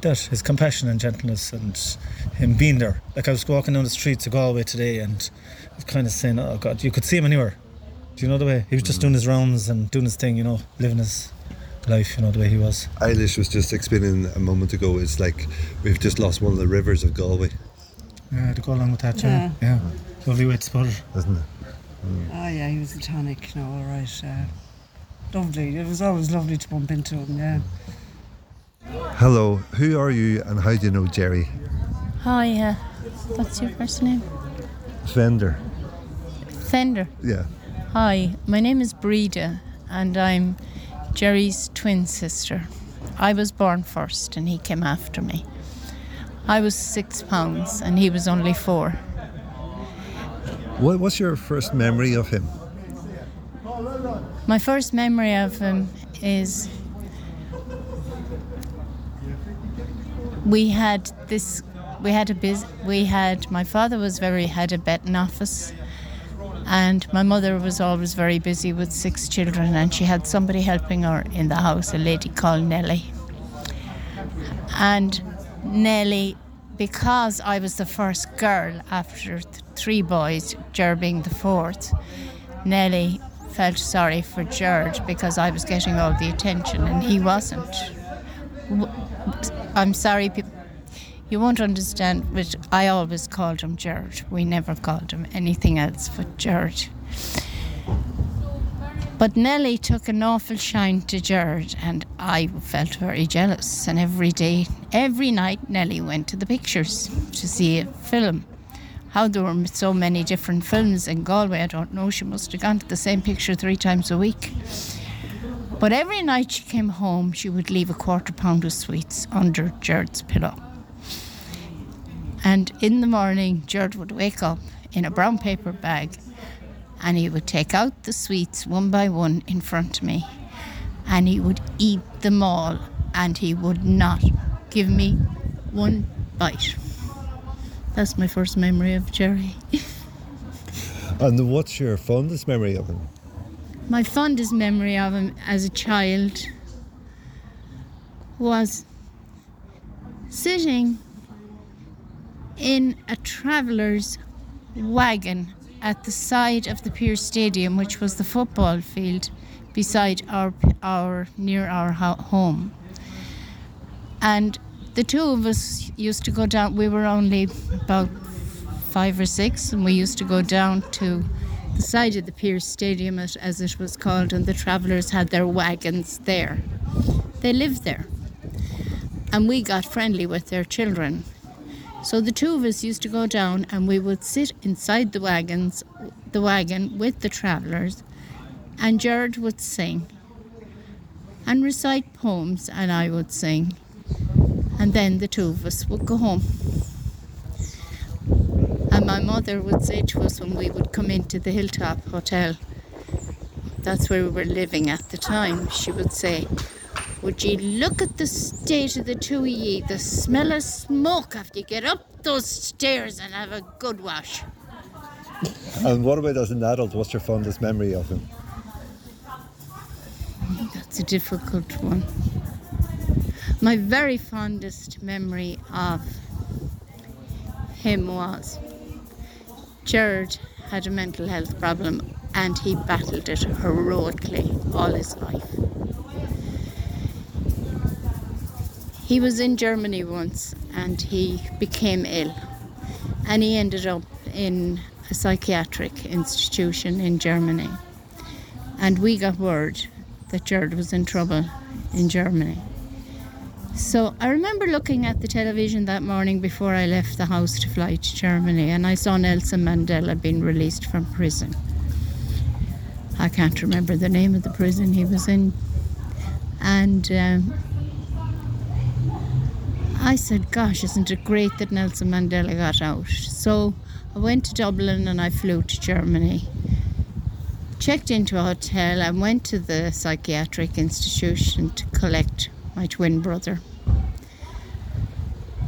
that his compassion and gentleness and him being there. Like I was walking down the streets of Galway today and I was kind of saying, oh God, you could see him anywhere. Do you know the way? He was just doing his rounds and doing his thing, you know, living his life, you know, the way he was. Eilish was just explaining a moment ago. It's like we've just lost one of the rivers of Galway, Yeah, to go along with that, Yeah. yeah. yeah. Lovely way to put it. isn't it? Oh yeah, he was a tonic, no, all right. Uh, lovely. It was always lovely to bump into him, yeah. Hello, who are you and how do you know Gerry Hi, uh, what's your first name? Fender? Fender. Yeah. Hi, my name is Breda, and I'm Gerry's twin sister. I was born first, and he came after me. I was six pounds, and he was only four. What, was your first memory of him? My first memory of him is we had this we had a biz we had my father was very had a betting office and my mother was always very busy with six children and she had somebody helping her in the house a lady called Nellie. And Nellie because I was the first girl after th- three boys Ger being the fourth Nellie felt sorry for George because I was getting all the attention and he wasn't. I'm sorry, you won't understand, but I always called him George. We never called him anything else but George. But Nellie took an awful shine to George, and I felt very jealous. And every day, every night, Nellie went to the pictures to see a film. How there were so many different films in Galway, I don't know. She must have gone to the same picture three times a week. But every night she came home, she would leave a quarter pound of sweets under Gerard's pillow. And in the morning, Gerard would wake up in a brown paper bag and he would take out the sweets one by one in front of me and he would eat them all and he would not give me one bite. That's my first memory of Gerry. And what's your fondest memory of him? My fondest memory of him as a child was sitting in a traveller's wagon at the side of the Pearse Stadium, which was the football field beside our our near our home. And the two of us used to go down. We were only about five or six, and we used to go down to the side of the Pearse Stadium, as, it was called, and the travellers had their wagons there. They lived there. And we got friendly with their children. So the two of us used to go down and we would sit inside the wagons, the wagon with the travellers, and Gerard would sing and recite poems, and I would sing. And then the two of us would go home. And my mother would say to us when we would come into the Hilltop Hotel, that's where we were living at the time, she would say, Would ye look at the state of the two of ye, the smell of smoke after you get up those stairs and have a good wash? And what about as an adult? What's your fondest memory of him? That's a difficult one. My very fondest memory of him was Gerard had a mental health problem and he battled it heroically all his life. He was in Germany once and he became ill and he ended up in a psychiatric institution in Germany. And we got word that Gerard was in trouble in Germany. So I remember looking at the television that morning before I left the house to fly to Germany, and I saw Nelson Mandela being released from prison. I can't remember the name of the prison he was in. And um, I said, Gosh, isn't it great that Nelson Mandela got out? So I went to Dublin and I flew to Germany checked into a hotel and went to the psychiatric institution to collect my twin brother.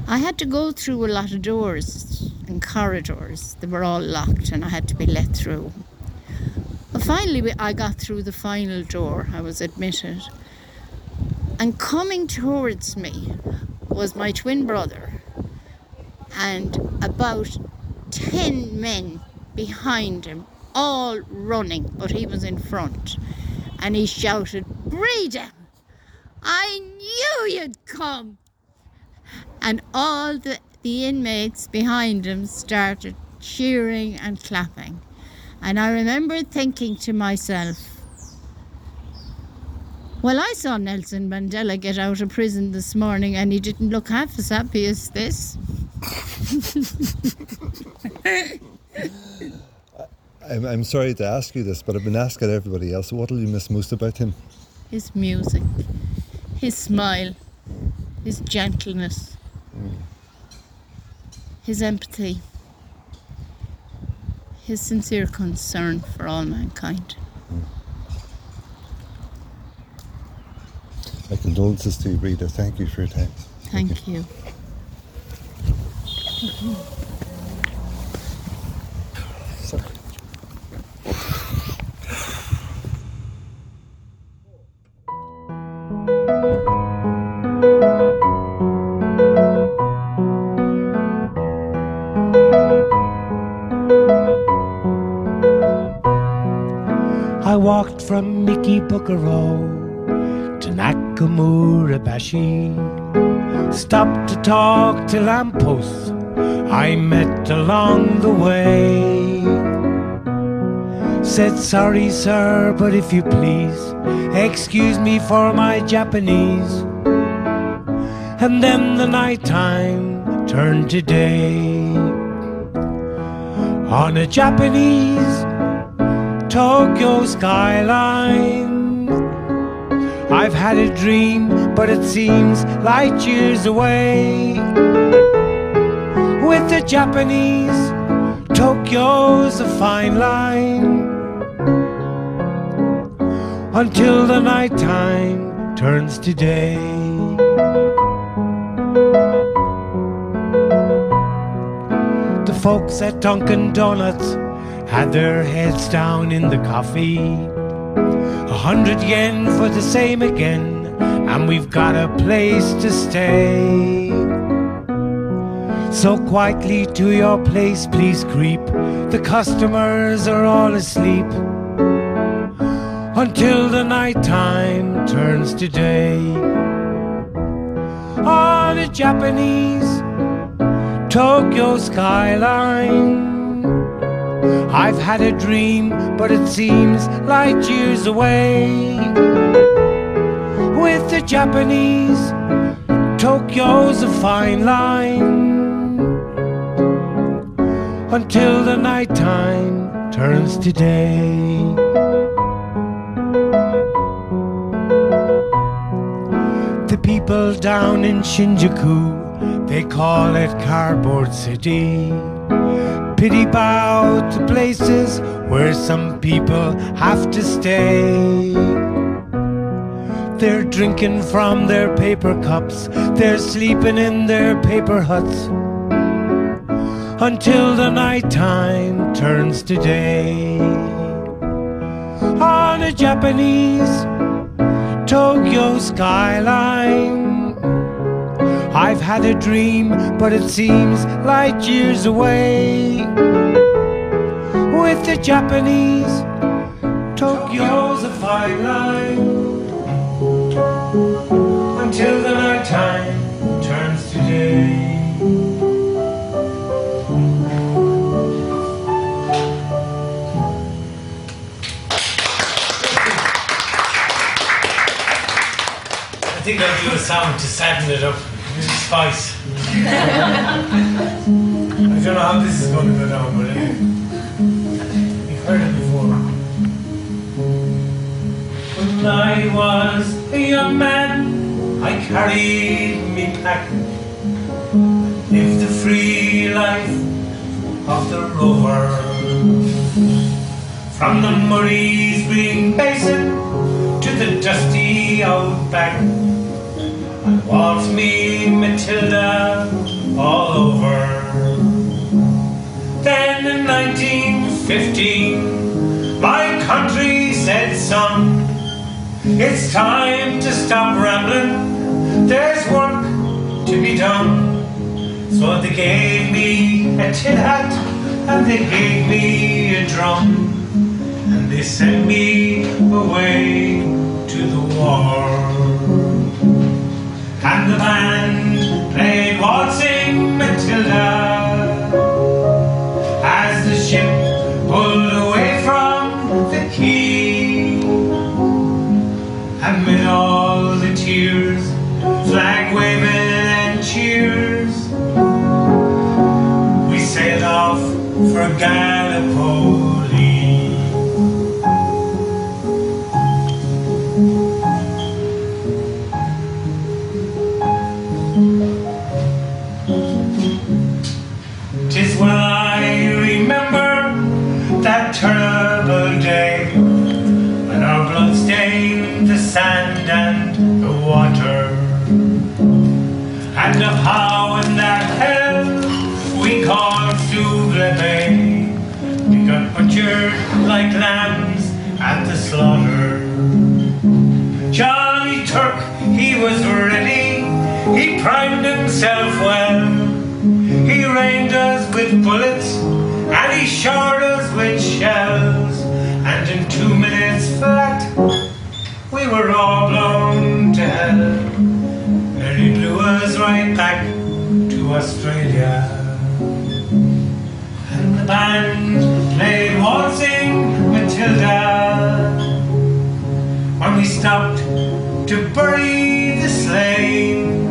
I had to go through a lot of doors and corridors. They were all locked and I had to be let through. But finally, I got through the final door. I was admitted. And coming towards me was my twin brother and about 10 men behind him, all running, but he was in front. And he shouted, Breda, I knew you'd come. And all the, the inmates behind him started cheering and clapping. And I remember thinking to myself, well, I saw Nelson Mandela get out of prison this morning and he didn't look half as happy as this. I'm, I'm sorry to ask you this, but I've been asking everybody else. What will you miss most about him? his music, his smile, his gentleness, his empathy, his sincere concern for all mankind. My condolences to you, Breda. Thank you for your time. Thank you. Sorry. I walked from Ikebukuro to Nakamura Bashi. Stopped to talk to lampposts I met along the way. Said, sorry, sir, but if you please, excuse me for my Japanese. And then the night time turned to day. On a Japanese Tokyo skyline. I've had a dream, but it seems light years away. With the Japanese, Tokyo's a fine line. Until the night time turns to day. The folks at Dunkin' Donuts had their heads down in the coffee. Hundred yen for the same again, and we've got a place to stay. So quietly to your place, please creep. The customers are all asleep. Until the night time turns to day. On a Japanese Tokyo skyline. I've had a dream, but it seems light years away. With the Japanese, Tokyo's a fine line. Until the night time turns to day. The people down in Shinjuku, they call it Cardboard City pity bow to places where some people have to stay. They're drinking from their paper cups, they're sleeping in their paper huts. Until the night time turns to day. On a Japanese Tokyo skyline. I've had a dream, but it seems light years away. With the Japanese, Tokyo's a fine line. Until the night time turns to day. I think I'll do a song to sadden it up. I don't know how this is going to go down, but anyway. You've heard it before. When I was a young man, I carried me pack. Lived the free life of the rover. From the Murray's it's time to stop rambling. There's work to be done. So they gave me a tin hat and they gave me a drum and they sent me away to the war. And the band played waltzing Matilda He was ready, he primed himself well. He rained us with bullets and he showered us with shells. And in two minutes flat, we were all blown to hell. And he blew us right back to Australia. And the band played waltzing Matilda. When we stopped to bury the slain,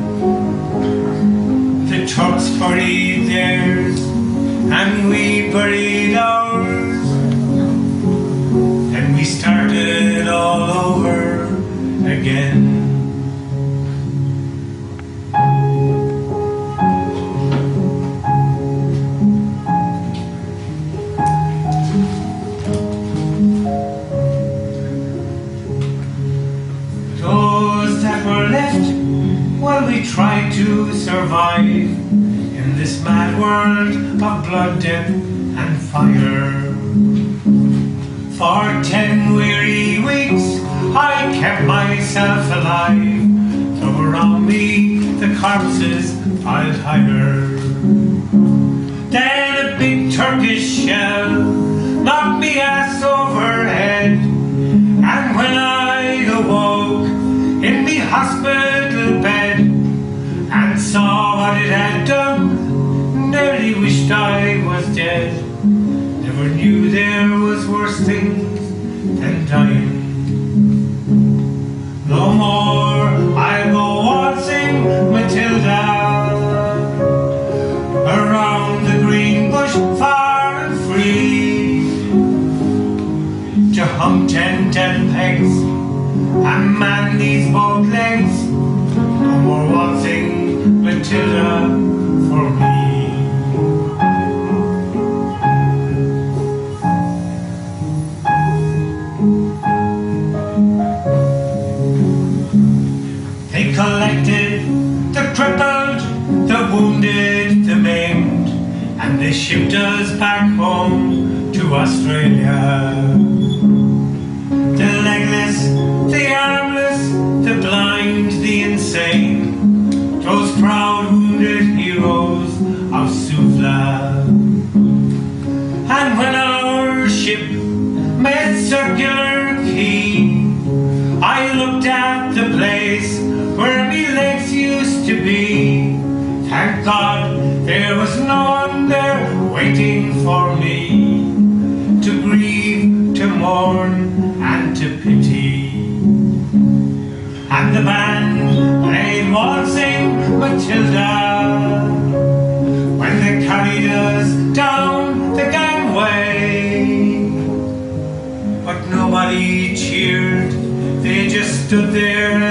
the Turks buried theirs, and we buried ours. And we started all over again. To survive in this mad world of blood, death, and fire. For ten weary weeks, I kept myself alive. Though around me the corpses piled higher. Then a big Turkish shell knocked me ass overhead. And when I awoke in the hospital bed saw what it had done, nearly wished I was dead. Never knew there was worse things than dying. No more I'll go waltzing Matilda The legless, the armless, the blind, the insane, And the band played waltzing Matilda when they carried us down the gangway. But nobody cheered, they just stood there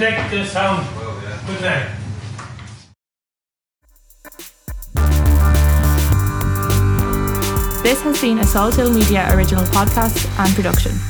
the sound. Good night. This has been a Salt Media original podcast and production.